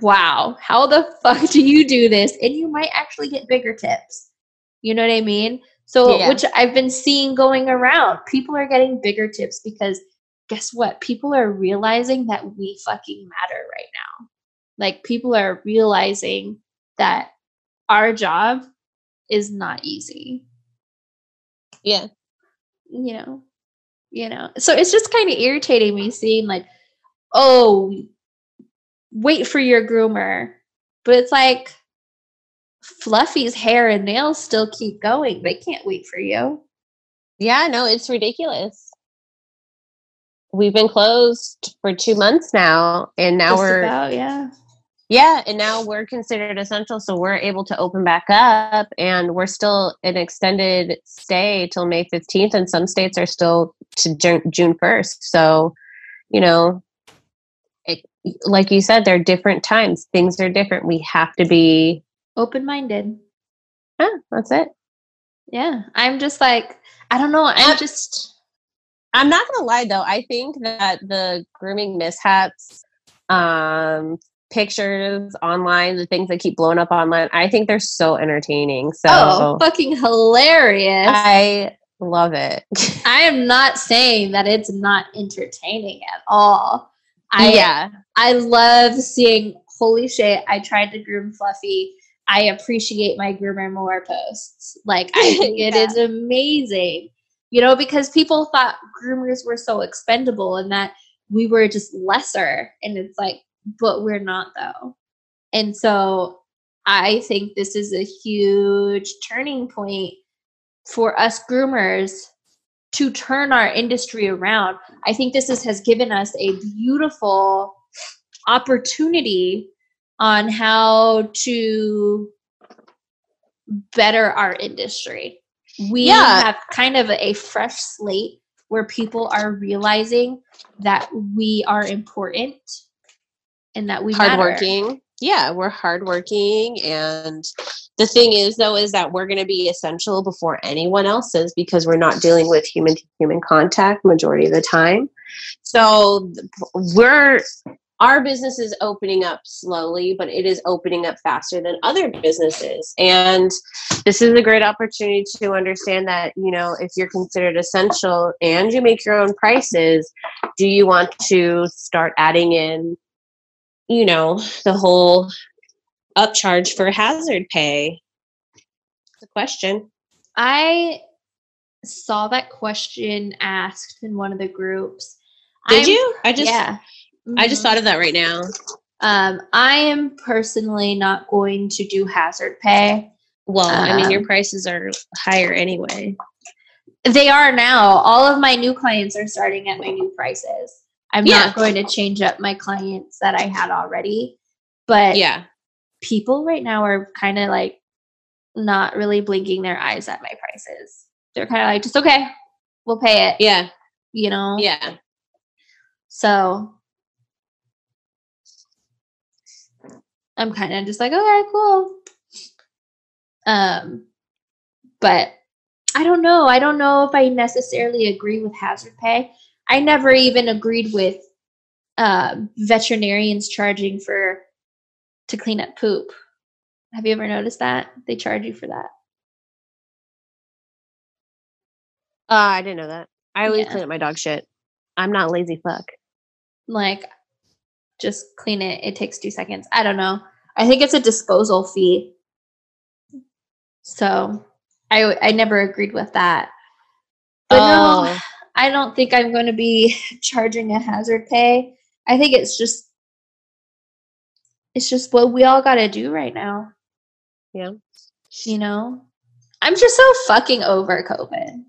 wow, how the fuck do you do this? And you might actually get bigger tips. You know what I mean? So, Yeah. which I've been seeing going around, people are getting bigger tips because guess what? People are realizing that we fucking matter right now. Like, people are realizing that our job is not easy. Yeah. You know, you know. So it's just kind of irritating me seeing like, oh, wait for your groomer. But it's like Fluffy's hair and nails still keep going. They can't wait for you. Yeah, no, it's ridiculous. We've been closed for two months now, and now Just we're about, yeah. yeah, and now we're considered essential, so we're able to open back up, and we're still an extended stay till May fifteenth, and some states are still to June first. So, you know, like you said, there are different times. Things are different. We have to be. Open minded. Yeah, that's it. Yeah. I'm just like, I don't know. I'm just I'm not gonna lie though. I think that the grooming mishaps, um, pictures online, the things that keep blowing up online, I think they're so entertaining. So oh fucking hilarious. I love it. I am not saying that it's not entertaining at all. I yeah, I love seeing holy shit, I tried to groom Fluffy. I appreciate my groomer more posts. Like I think Yeah. is amazing. You know, because people thought groomers were so expendable and that we were just lesser. And it's like, but we're not though. And so I think this is a huge turning point for us groomers to turn our industry around. I think this is, has given us a beautiful opportunity on how to better our industry. We Yeah. have kind of a fresh slate where people are realizing that we are important and that we matter. Yeah, we're hardworking, and the thing is, though, is that we're going to be essential before anyone else is because we're not dealing with human to human contact majority of the time. So we're our business is opening up slowly, but it is opening up faster than other businesses. And this is a great opportunity to understand that, you know, if you're considered essential and you make your own prices, do you want to start adding in, you know, the whole upcharge for hazard pay? A question. I saw that question asked in one of the groups. Did I'm- you? I just yeah. I just thought of that right now. Um, I am personally not going to do hazard pay. Well, I mean, your Um, prices are higher anyway. They are now. All of my new clients are starting at my new prices. I'm Yeah. not going to change up my clients that I had already. But Yeah. people right now are kind of like not really blinking their eyes at my prices. They're kind of like, just okay, we'll pay it. Yeah. You know? Yeah. So I'm kind of just like, okay, cool. Um, but I don't know. I don't know if I necessarily agree with hazard pay. I never even agreed with um, veterinarians charging for to clean up poop. Have you ever noticed that they charge you for that? Uh, I didn't know that. I always Yeah. clean up my dog shit. I'm not lazy fuck. Like, just clean it. It takes two seconds. I don't know. I think it's a disposal fee. So I I never agreed with that. But no, Oh. I don't think I'm going to be charging a hazard pay. I think it's just it's just what we all got to do right now. Yeah. You know? I'm just so fucking over COVID.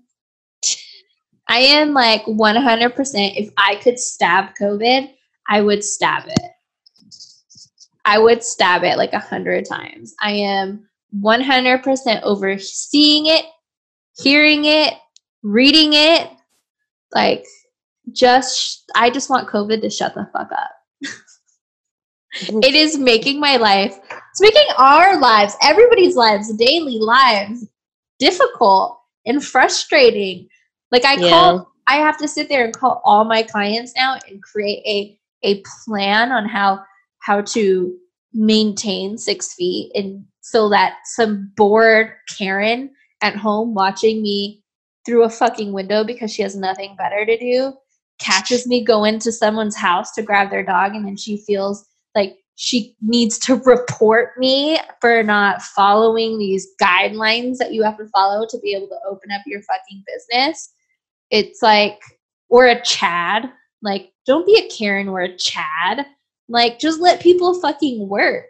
I am like 100% if I could stab COVID, I would stab it. I would stab it like a hundred times. I am 100% over seeing it, hearing it, reading it. Like, just, I just want COVID to shut the fuck up. Mm-hmm. it is making my life, it's making our lives, everybody's lives, daily lives, difficult and frustrating. Like, I Yeah. call, I have to sit there and call all my clients now and create a, a plan on how how to maintain six feet and so that some bored Karen at home watching me through a fucking window because she has nothing better to do catches me go into someone's house to grab their dog and then she feels like she needs to report me for not following these guidelines that you have to follow to be able to open up your fucking business. It's like or a Chad. Like, don't be a Karen or a Chad. Like, just let people fucking work.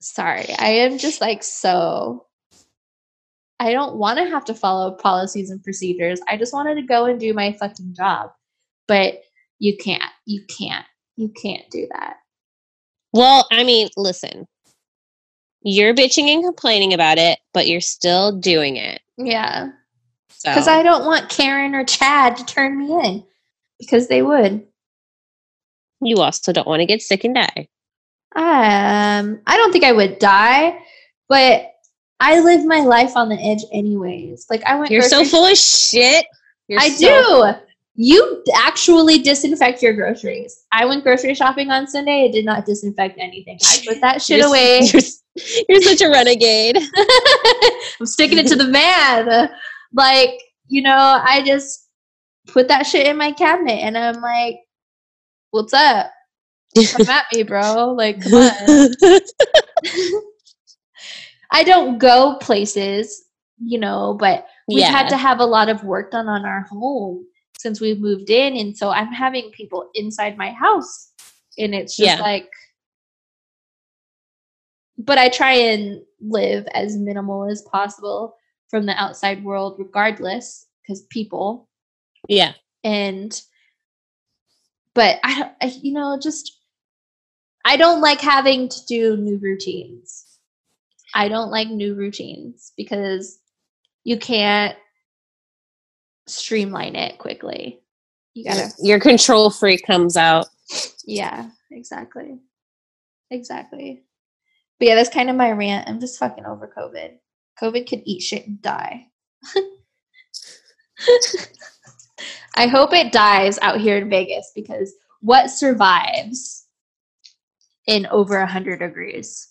Sorry, I am just like so. I don't want to have to follow policies and procedures. I just wanted to go and do my fucking job. But you can't. You can't. You can't do that. Well, I mean, listen. You're bitching and complaining about it, but you're still doing it. Yeah. So Because I don't want Karen or Chad to turn me in. Because they would. you also don't want to get sick and die. Um, I don't think I would die, but I live my life on the edge anyways. Like I went You're so full of shit. You're I so- do. You actually disinfect your groceries. I went grocery shopping on Sunday. I did not disinfect anything. I put that shit You're- away. You're, you're such a renegade. I'm sticking it to the man. Like, you know, I just put that shit in my cabinet and I'm like, what's up? Come at me, bro. Like, come on. I don't go places, you know, but we've had to have a lot of work done on our home since we've moved in. And so I'm having people inside my house. And it's just Yeah. like, but I try and live as minimal as possible from the outside world, regardless, because people yeah. and but I don't I, you know just I don't like having to do new routines. I don't like new routines because you can't streamline it quickly. You gotta your control freak comes out. yeah, exactly. Exactly. But yeah, that's kind of my rant. I'm just fucking over COVID. COVID could eat shit and die. I hope it dies out here in Vegas because what survives in over 100 degrees?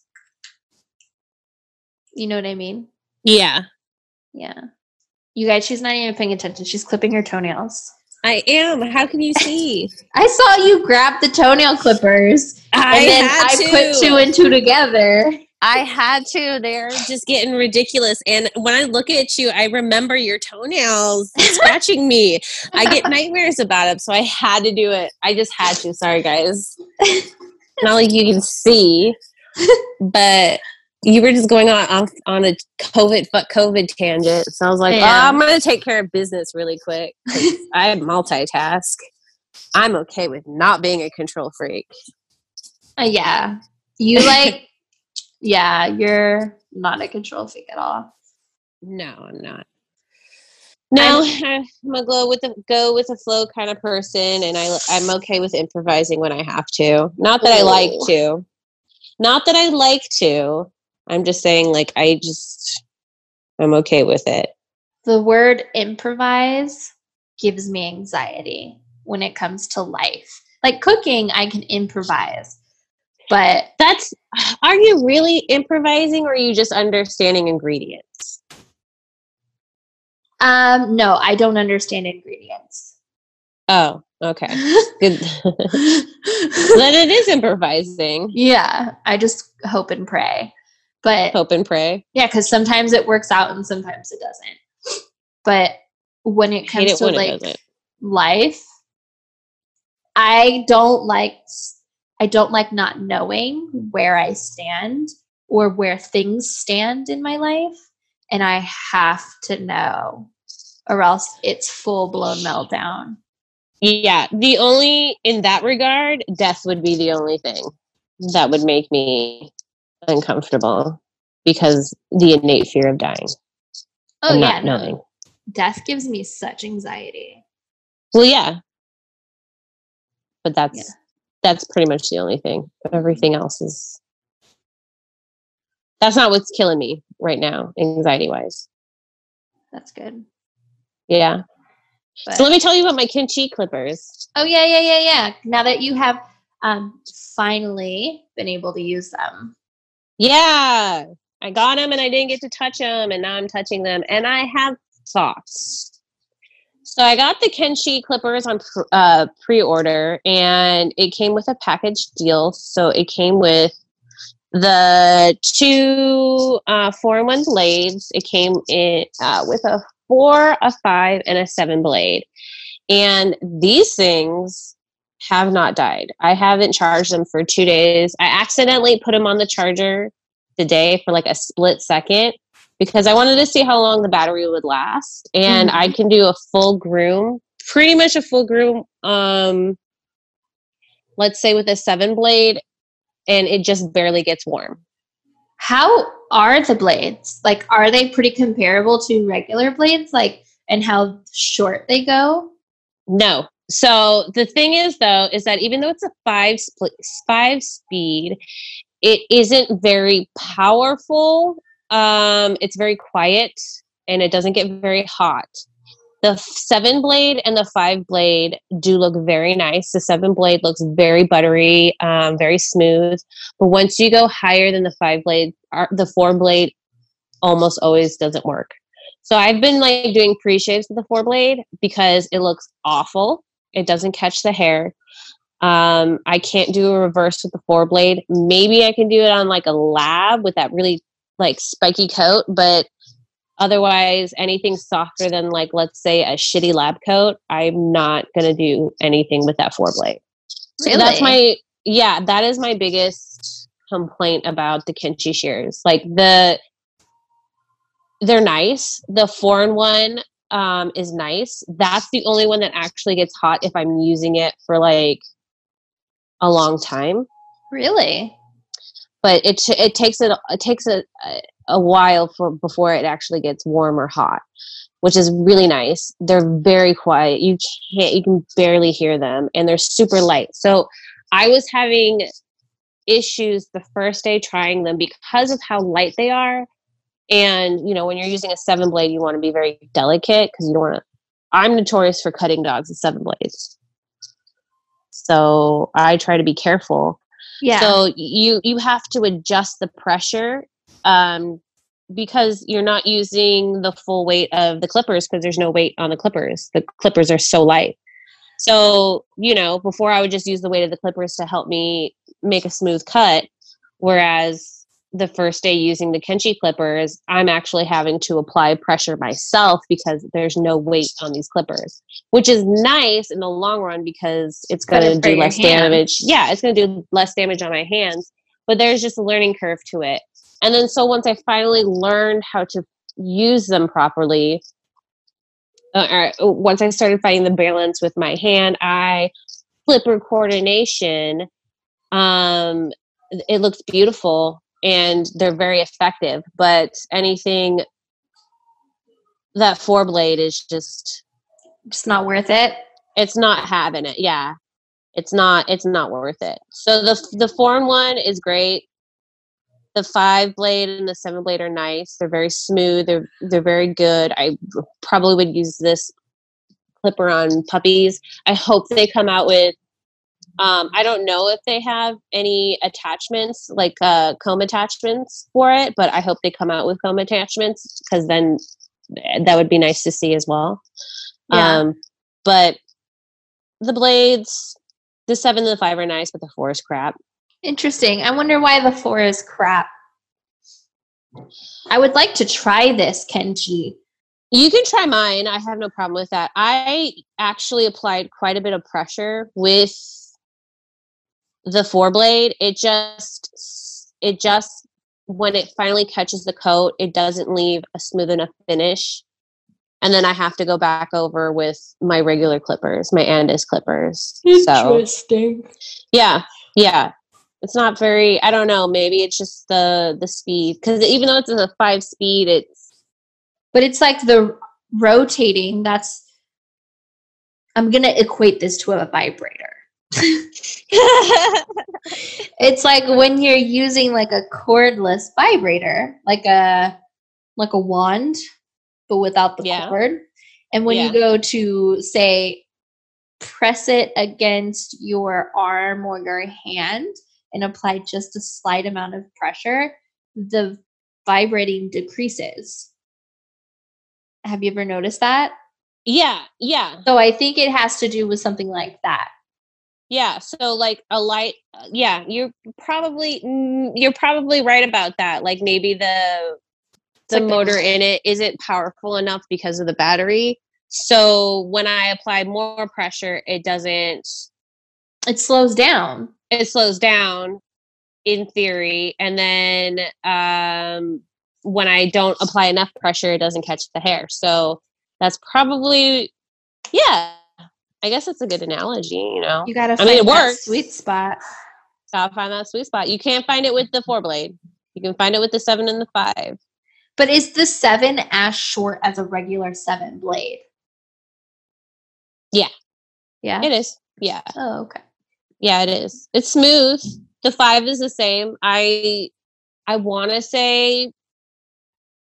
You know what I mean? Yeah. Yeah. You guys, she's not even paying attention. She's clipping her toenails. I am. How can you see? I saw you grab the toenail clippers I and then I to. put two and two together. I had to. They're just getting ridiculous. And when I look at you, I remember your toenails scratching me. I get nightmares about it, so I had to do it. I just had to. Sorry, guys. Not like you can see, but you were just going on on, on a COVID fuck COVID tangent. So I was like, oh, I'm gonna take care of business really quick. I multitask. I'm okay with not being a control freak. Uh, yeah. You like, yeah, you're not a control freak at all. No, I'm not. No, I'm a go with the go with the flow kind of person, and I I'm okay with improvising when I have to. Not that I like to. Not that I like to. I'm just saying, like I just I'm okay with it. The word improvise gives me anxiety when it comes to life. Like cooking, I can improvise, but That's are you really improvising, or are you just understanding ingredients? um, no, I don't understand ingredients. Oh, okay, good. then it is improvising. yeah, I just hope and pray. But Hope and pray. yeah, because sometimes it works out and sometimes it doesn't. But when it comes it to like life, I don't like I don't like not knowing where I stand or where things stand in my life, and I have to know, or else it's full blown meltdown. Yeah, the only in that regard, death would be the only thing that would make me uncomfortable because the innate fear of dying Oh yeah, not knowing. death gives me such anxiety. Well, yeah, but that's Yeah. that's pretty much the only thing. Everything else is that's not what's killing me right now, anxiety wise. That's good. Yeah. But So let me tell you about my Kenchii clippers. oh yeah, yeah, yeah, yeah. Now that you have um finally been able to use them. Yeah, I got them and I didn't get to touch them, and now I'm touching them, and I have thoughts. So I got the Kenchii clippers on pr- uh, pre-order, and it came with a package deal. So it came with the two uh, four-in-one blades. It came in uh, with a four, a five, and a seven blade. And these things have not died. I haven't charged them for two days. I accidentally put them on the charger today for like a split second because I wanted to see how long the battery would last. And mm-hmm. I can do a full groom, pretty much a full groom, um, let's say with a seven blade, and it just barely gets warm. How are the blades? Like, are they pretty comparable to regular blades? Like, and how short they go? No. So the thing is, though, is that even though it's a five five speed, it isn't very powerful. Um, it's very quiet and it doesn't get very hot. The seven blade and the five blade do look very nice. The seven blade looks very buttery, um, very smooth. But once you go higher than the five blade, the four blade almost always doesn't work. So I've been like doing pre shaves with the four blade because it looks awful. It doesn't catch the hair. Um, I can't do a reverse with the four blade. Maybe I can do it on like a lab with that really like spiky coat, but otherwise anything softer than like let's say a shitty lab coat, I'm not gonna do anything with that four blade. Really? So that's my yeah, that is my biggest complaint about the Kenchii shears. Like the they're nice. The four in one um, is nice. That's the only one that actually gets hot if I'm using it for like a long time. Really? But it it takes it it takes a a while for before it actually gets warm or hot, which is really nice. They're very quiet. You can't you can barely hear them and they're super light. So I was having issues the first day trying them because of how light they are. And you know, when you're using a seven blade, you want to be very delicate because you don't want to. I'm notorious for cutting dogs with seven blades. So i try to be careful. Yeah. So you you have to adjust the pressure um because you're not using the full weight of the clippers because there's no weight on the clippers. The clippers are so light. So you know before i would just use the weight of the clippers to help me make a smooth cut whereas the first day using the Kenchii clippers, I'm actually having to apply pressure myself because there's no weight on these clippers, which is nice in the long run because it's going to do less damage. Yeah, it's going to do less damage on my hands, but there's just a learning curve to it. And then so once I finally learned how to use them properly, uh, once I started finding the balance with my hand, eye, clipper coordination, um, it looks beautiful and they're very effective. But anything that four blade is just just not worth it. It's not having it. Yeah. It's not it's not worth it. So the the four one is great. The five blade and the seven blade are nice. They're very smooth. They're they're very good. I probably would use this clipper on puppies. I hope they come out with um, I don't know if they have any attachments, like uh, comb attachments for it, but I hope they come out with comb attachments because then that would be nice to see as well. Yeah. Um, but the blades, the seven and the five are nice, but the four is crap. Interesting. I wonder why the four is crap. I would like to try this, Kenchii. You can try mine. I have no problem with that. I actually applied quite a bit of pressure with the four blade, it just it just when it finally catches the coat, it doesn't leave a smooth enough finish. And then I have to go back over with my regular clippers, my Andis clippers. Interesting. So, yeah, yeah. It's not very. I don't know. Maybe it's just the the speed because even though it's a five speed, it's. But it's like the rotating. That's. I'm gonna equate this to a vibrator it's like when you're using like a cordless vibrator, like a like a wand, but without the yeah. cord. And when yeah. you go to say press it against your arm or your hand and apply just a slight amount of pressure, the vibrating decreases. Have you ever noticed that? Yeah, yeah. So I think it has to do with something like that. Yeah, so like a light uh, yeah, you're probably mm, you're probably right about that. Like maybe the the like motor in it isn't powerful enough because of the battery. So when I apply more pressure, it doesn't, It slows down. it slows down in theory. And then um, when I don't apply enough pressure, it doesn't catch the hair. So that's probably, yeah, I guess it's a good analogy, you know? You gotta I find mean, it that works. sweet spot. Gotta find that sweet spot. You can't find it with the four blade. You can find it with the seven and the five. But is the seven as short as a regular seven blade? Yeah. Yeah. It is. Yeah. Oh, okay. Yeah, it is. It's smooth. The five is the same. I I want to say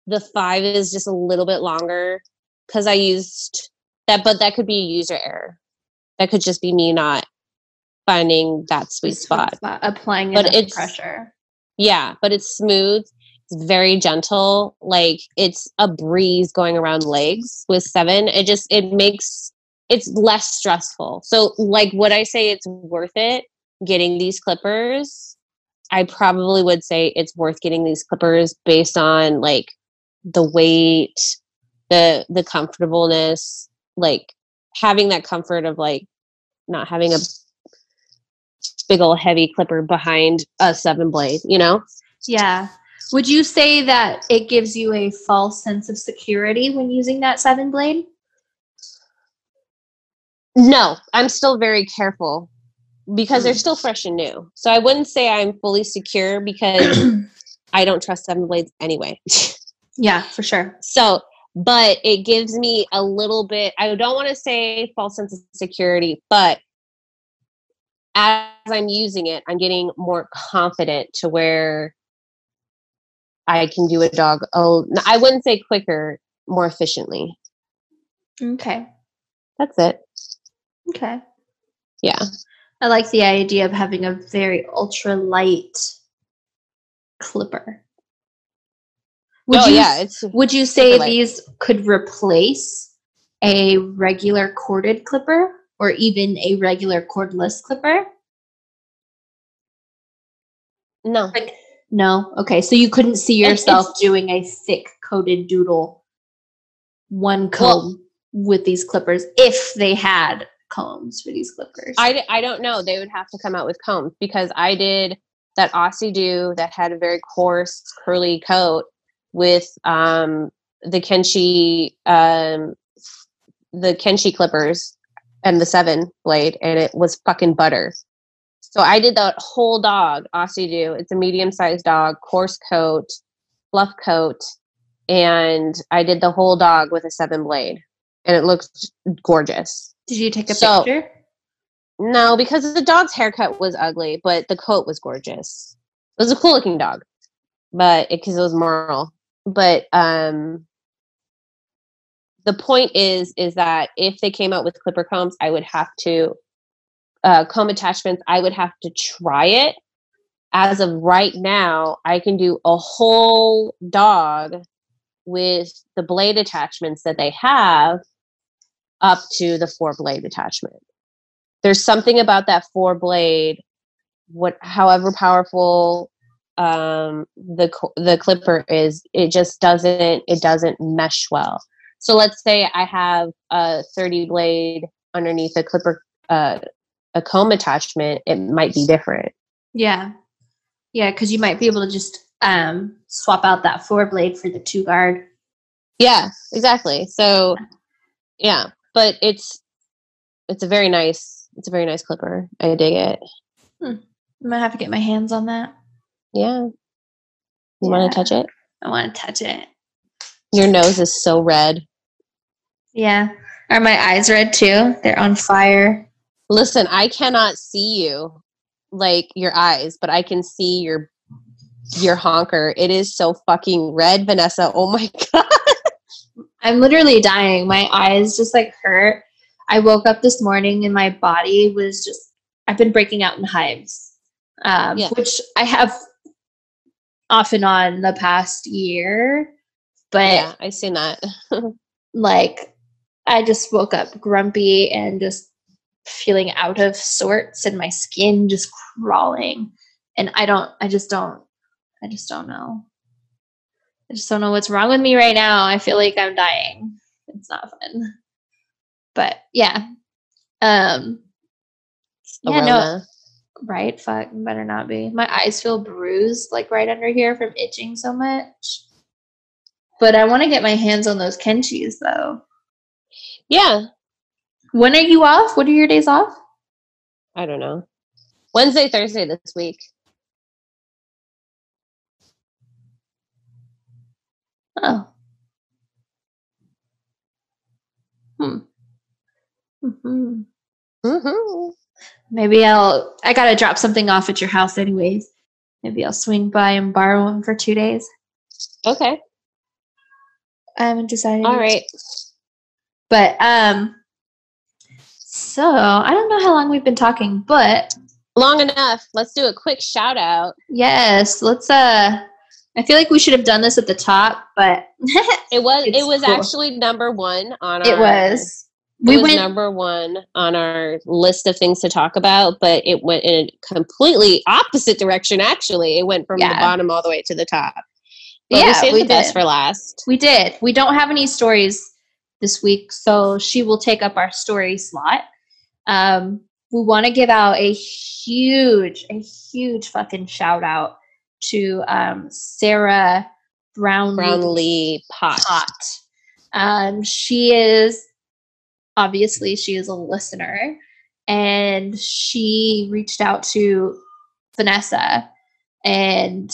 the five is just a little bit longer because I used that, but that could be a user error. That could just be me not finding that sweet spot. Applying But it's- pressure. Yeah, but it's smooth. It's very gentle. Like it's a breeze going around legs with seven. It just it makes it's less stressful. So like would I say it's worth it getting these clippers? I probably would say it's worth getting these clippers based on like the weight, the the comfortableness, like having that comfort of like not having a big old heavy clipper behind a seven blade, you know? Yeah. Would you say that it gives you a false sense of security when using that seven blade? No, I'm still very careful because they're hmm. still fresh and new. So I wouldn't say I'm fully secure because I don't trust seven blades anyway. yeah, for sure. so, but it gives me a little bit, I don't want to say false sense of security, but as I'm using it, I'm getting more confident to where I can do a dog. Oh, I wouldn't say quicker, more efficiently. Okay. That's it. Okay. Yeah. I like the idea of having a very ultra light clipper. Would oh, you, yeah. It's Would you say these could replace a regular corded clipper or even a regular cordless clipper? no. Like, no. Okay, so you couldn't see yourself doing a thick coated doodle one comb with these clippers if they had combs for these clippers. I, I don't know. They would have to come out with combs because I did that Aussie do that had a very coarse curly coat with um, the Kenchii um, the Kenchii clippers and the seven blade, and it was fucking butter. So I did that whole dog Aussie do. It's a medium sized dog, coarse coat, fluff coat, and I did the whole dog with a seven blade, and it looked gorgeous. Did you take a So- picture? No, because the dog's haircut was ugly, but the coat was gorgeous. It was a cool looking dog, but because it, was Merle. But um, the point is, is that if they came out with clipper combs, I would have to uh, comb attachments. I would have to try it. As of right now, I can do a whole dog with the blade attachments that they have up to the four blade attachment there's something about that four blade what however powerful um the the clipper is it just doesn't it doesn't mesh well so let's say i have a 30 blade underneath a clipper uh a comb attachment it might be different Yeah. Yeah, because you might be able to just um swap out that four blade for the two guard. yeah exactly so yeah but it's it's a very nice it's a very nice clipper i dig it I'm gonna have to get my hands on that. Yeah you want to touch it I want to touch it. your nose is so red Yeah. Are my eyes red too? They're on fire. Listen, I cannot see you like your eyes, but I can see your your honker. It is so fucking red, Vanessa. Oh my god. I'm literally dying. My eyes just like hurt. I woke up this morning and my body was just I've been breaking out in hives. Um, Yeah. which I have off and on the past year. But yeah, I seen that. like I just woke up grumpy and just feeling out of sorts and my skin just crawling. And I don't I just don't I just don't know. I just don't know what's wrong with me right now. I feel like I'm dying. It's not fun. but yeah. Um yeah, no, right? Fuck, better not be. My eyes feel bruised like right under here from itching so much. But I want to get my hands on those Kenchiis though. Yeah. When are you off? What are your days off? I don't know. Wednesday, Thursday this week. Oh. Hmm. hmm Mm-hmm. Maybe I'll. I gotta drop something off at your house, anyways. Maybe I'll swing by and borrow them for two days. Okay. I haven't decided. All right. But um. So I don't know how long we've been talking, but Long enough. Let's do a quick shout out. yes, let's. Uh, I feel like we should have done this at the top, but It was it was cool. actually number one on our it it We was went. number one on our list of things to talk about, but it went in a completely opposite direction. Actually, it went from the bottom all the way to the top. But we Yeah, saved we the best did. for last. We did. We don't have any stories this week, so she will take up our story slot. Um, we want to give out a huge, a huge fucking shout out to um, Sarah Brownlee, Brownlee pot. Pot. Um, she is obviously she is a listener, and she reached out to Vanessa and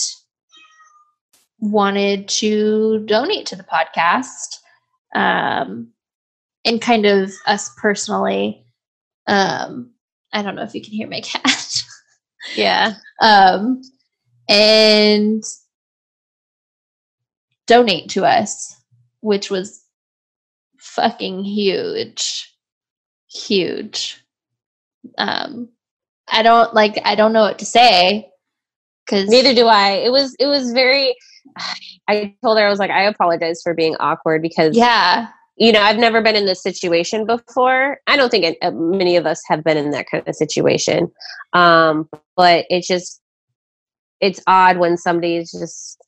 wanted to donate to the podcast um, and kind of us personally um, i don't know if you can hear my cat Yeah. um, and donate to us which was fucking huge huge um i don't like i don't know what to say because Neither do I. It was it was very. I told her I was like I apologize for being awkward because yeah you know I've never been in this situation before. I don't think it, uh, many of us have been in that kind of situation. Um, but it's just it's odd when somebody is just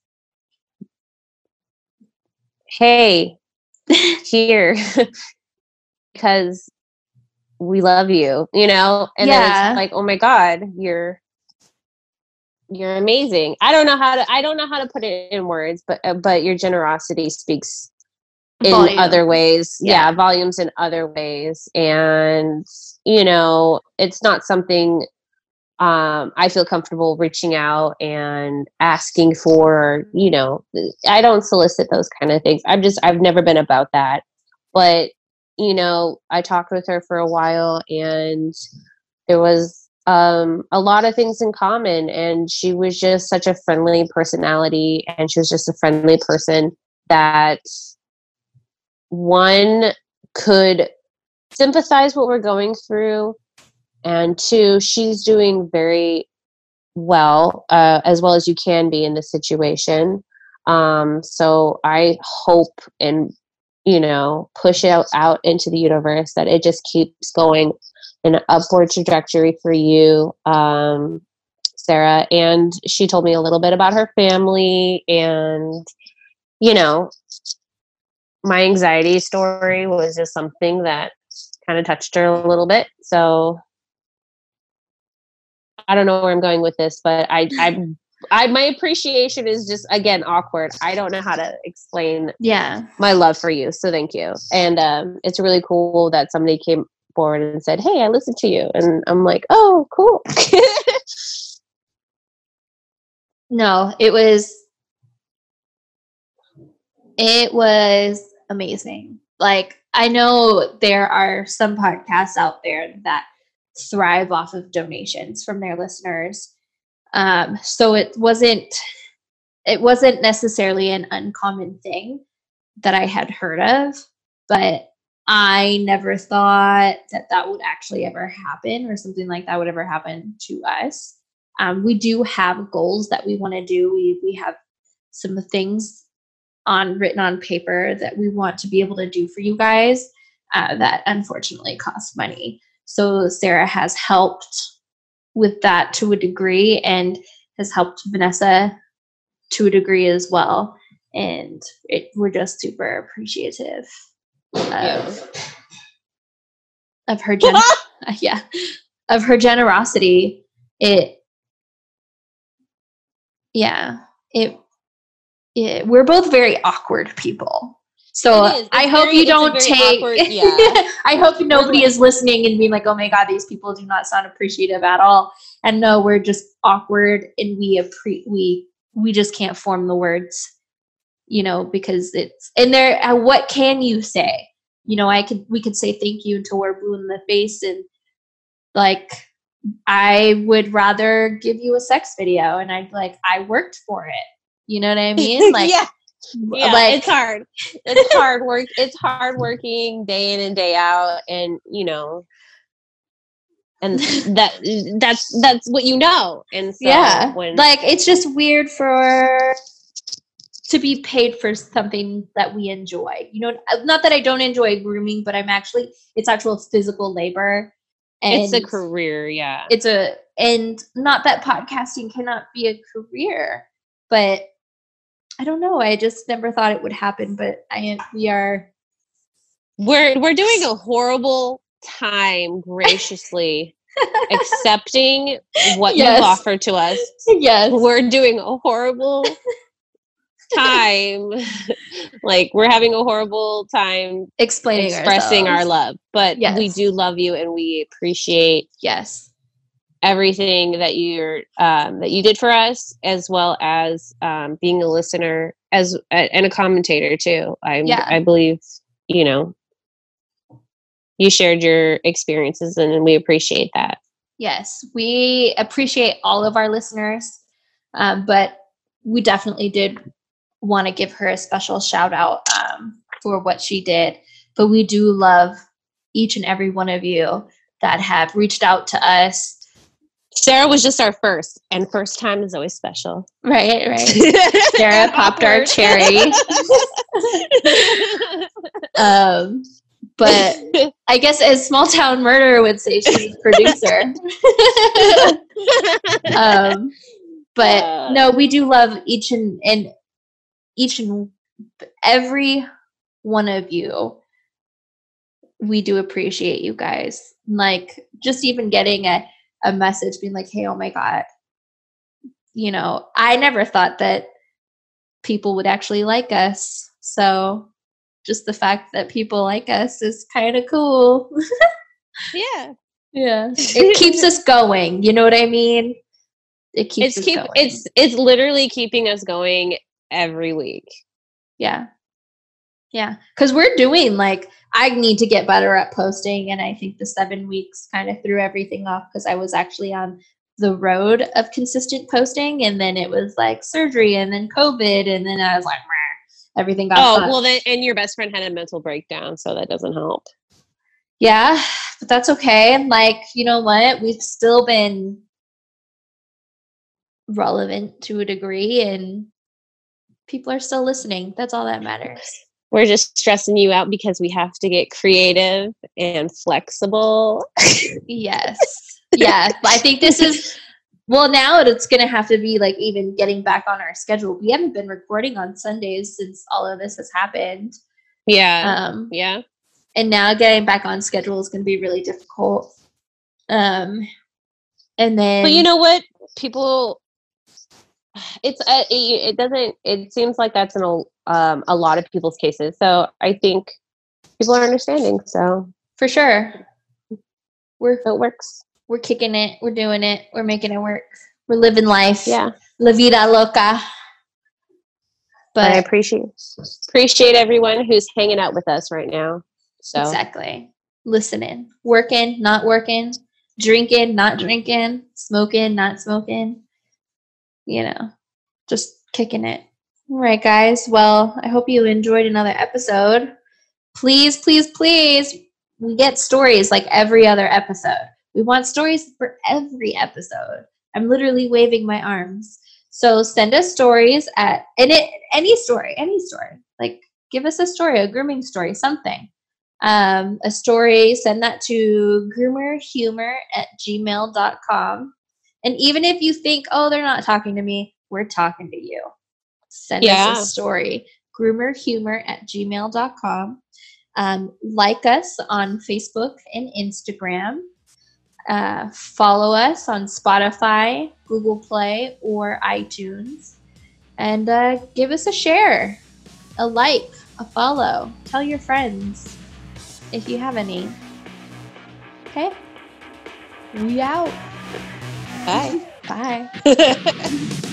hey here because we love you you know? And then Yeah. it's like oh my god you're you're amazing. I don't know how to i don't know how to put it in words but uh, but your generosity speaks in other ways. Yeah. yeah volumes in other ways. And you know it's not something um i feel comfortable reaching out and asking for you know i don't solicit those kind of things. I'm just i've never been about that. But you know i talked with her for a while and there was um a lot of things in common and she was just such a friendly personality and she was just a friendly person that one could sympathize what we're going through and two she's doing very well uh, as well as you can be in this situation um, so i hope and you know push it out, out into the universe that it just keeps going in an upward trajectory for you um, sarah and she told me a little bit about her family and you know my anxiety story was just something that kind of touched her a little bit. So I don't know where I'm going with this, but I, I, I, my appreciation is just again awkward. I don't know how to explain yeah my love for you. So thank you. And um, it's really cool that somebody came forward and said, "Hey, I listened to you," and I'm like, "Oh, cool." no it was it was amazing like i know there are some podcasts out there that thrive off of donations from their listeners um so it wasn't it wasn't necessarily an uncommon thing that i had heard of but i never thought that that would actually ever happen or something like that would ever happen to us um, we do have goals that we want to do. We we have some things on written on paper that we want to be able to do for you guys uh, that unfortunately cost money. So Sarah has helped with that to a degree and has helped Vanessa to a degree as well. And it, we're just super appreciative of of her gen- yeah of her generosity it yeah it, it we're both very awkward people so i hope very- you don't take awkward- yeah. i hope nobody is listening and being like oh my god these people do not sound appreciative at all. And no we're just awkward and we appre- we we just can't form the words you know because it's and there uh, what can you say? You know i could we could say thank you until we're blue in the face and like i would rather give you a sex video and i'd like i worked for it. You know what i mean? Like yeah, yeah, like it's hard. It's hard work. It's hard working day in and day out, and you know, and that that's that's what you know. And so yeah when like it's just weird for to be paid for something that we enjoy you know uh, not that i don't enjoy grooming but i'm actually it's actual physical labor and it's a career, yeah, it's a and not that podcasting cannot be a career but i don't know i just never thought it would happen but i we are we're we're doing a horrible time graciously accepting what Yes. you offer to us. yes We're doing a horrible time. like we're having a horrible time explaining expressing our love. But we do love you and we appreciate yes everything that you're um, that you did for us, as well as um, being a listener as and a commentator too. I Yeah. I believe you know you shared your experiences and we appreciate that. Yes, we appreciate all of our listeners, um, but we definitely did want to give her a special shout out um, for what she did. But we do love each and every one of you that have reached out to us. Sarah was just our first, and first time is always special. Right, right. Sarah popped our cherry. Um, but I guess as small town murder would say, she's a producer. um, but Uh. no, we do love each and and each and every one of you. We do appreciate you guys. Like just even getting a a message being like, "Hey, oh my god." You know, I never thought that people would actually like us. So just the fact that people like us is kind of cool. yeah, Yeah. It keeps us going. You know what I mean? It keeps it's us keep going. it's it's literally keeping us going every week. yeah. Yeah. Cause we're doing like I need to get better at posting and I think the seven weeks kind of threw everything off because I was actually on the road of consistent posting and then it was like surgery and then COVID and then I was like "Meh." everything got Oh well, then and your best friend had a mental breakdown, so that doesn't help. Yeah, but that's okay. Like, you know what? We've still been relevant to a degree and people are still listening. That's all that matters. We're just stressing you out because we have to get creative and flexible. Yes. yeah. I think this is well now it's gonna have to be like even getting back on our schedule. We haven't been recording on Sundays since all of this has happened. Yeah, Um yeah. and now getting back on schedule is gonna be really difficult. Um and then But you know what? People, it's uh, it, it doesn't. It seems like that's an a um, a lot of people's cases. So I think people are understanding. So for sure. We're it works. we're kicking it, we're doing it, we're making it work. We're living life. Yeah, La vida loca. But I appreciate appreciate everyone who's hanging out with us right now. So exactly. Listening. Working, not working, drinking, not drinking, smoking, not smoking. You know, just kicking it. All right, guys. Well, I hope you enjoyed another episode. Please, please, please, we get stories like every other episode. We want stories for every episode. I'm literally waving my arms. So send us stories at and it any story, any story. Like give us a story, a grooming story, something. Um, a story, send that to groomerhumor at gmail.com. And even if you think, oh, they're not talking to me, we're talking to you. Send Yeah. us a story. Groomerhumor at gmail.com. Um, like us on Facebook and Instagram. Uh, follow us on Spotify, Google Play, or iTunes. And uh, give us a share, a like, a follow. Tell your friends if you have any. Okay? We out. Bye. Bye.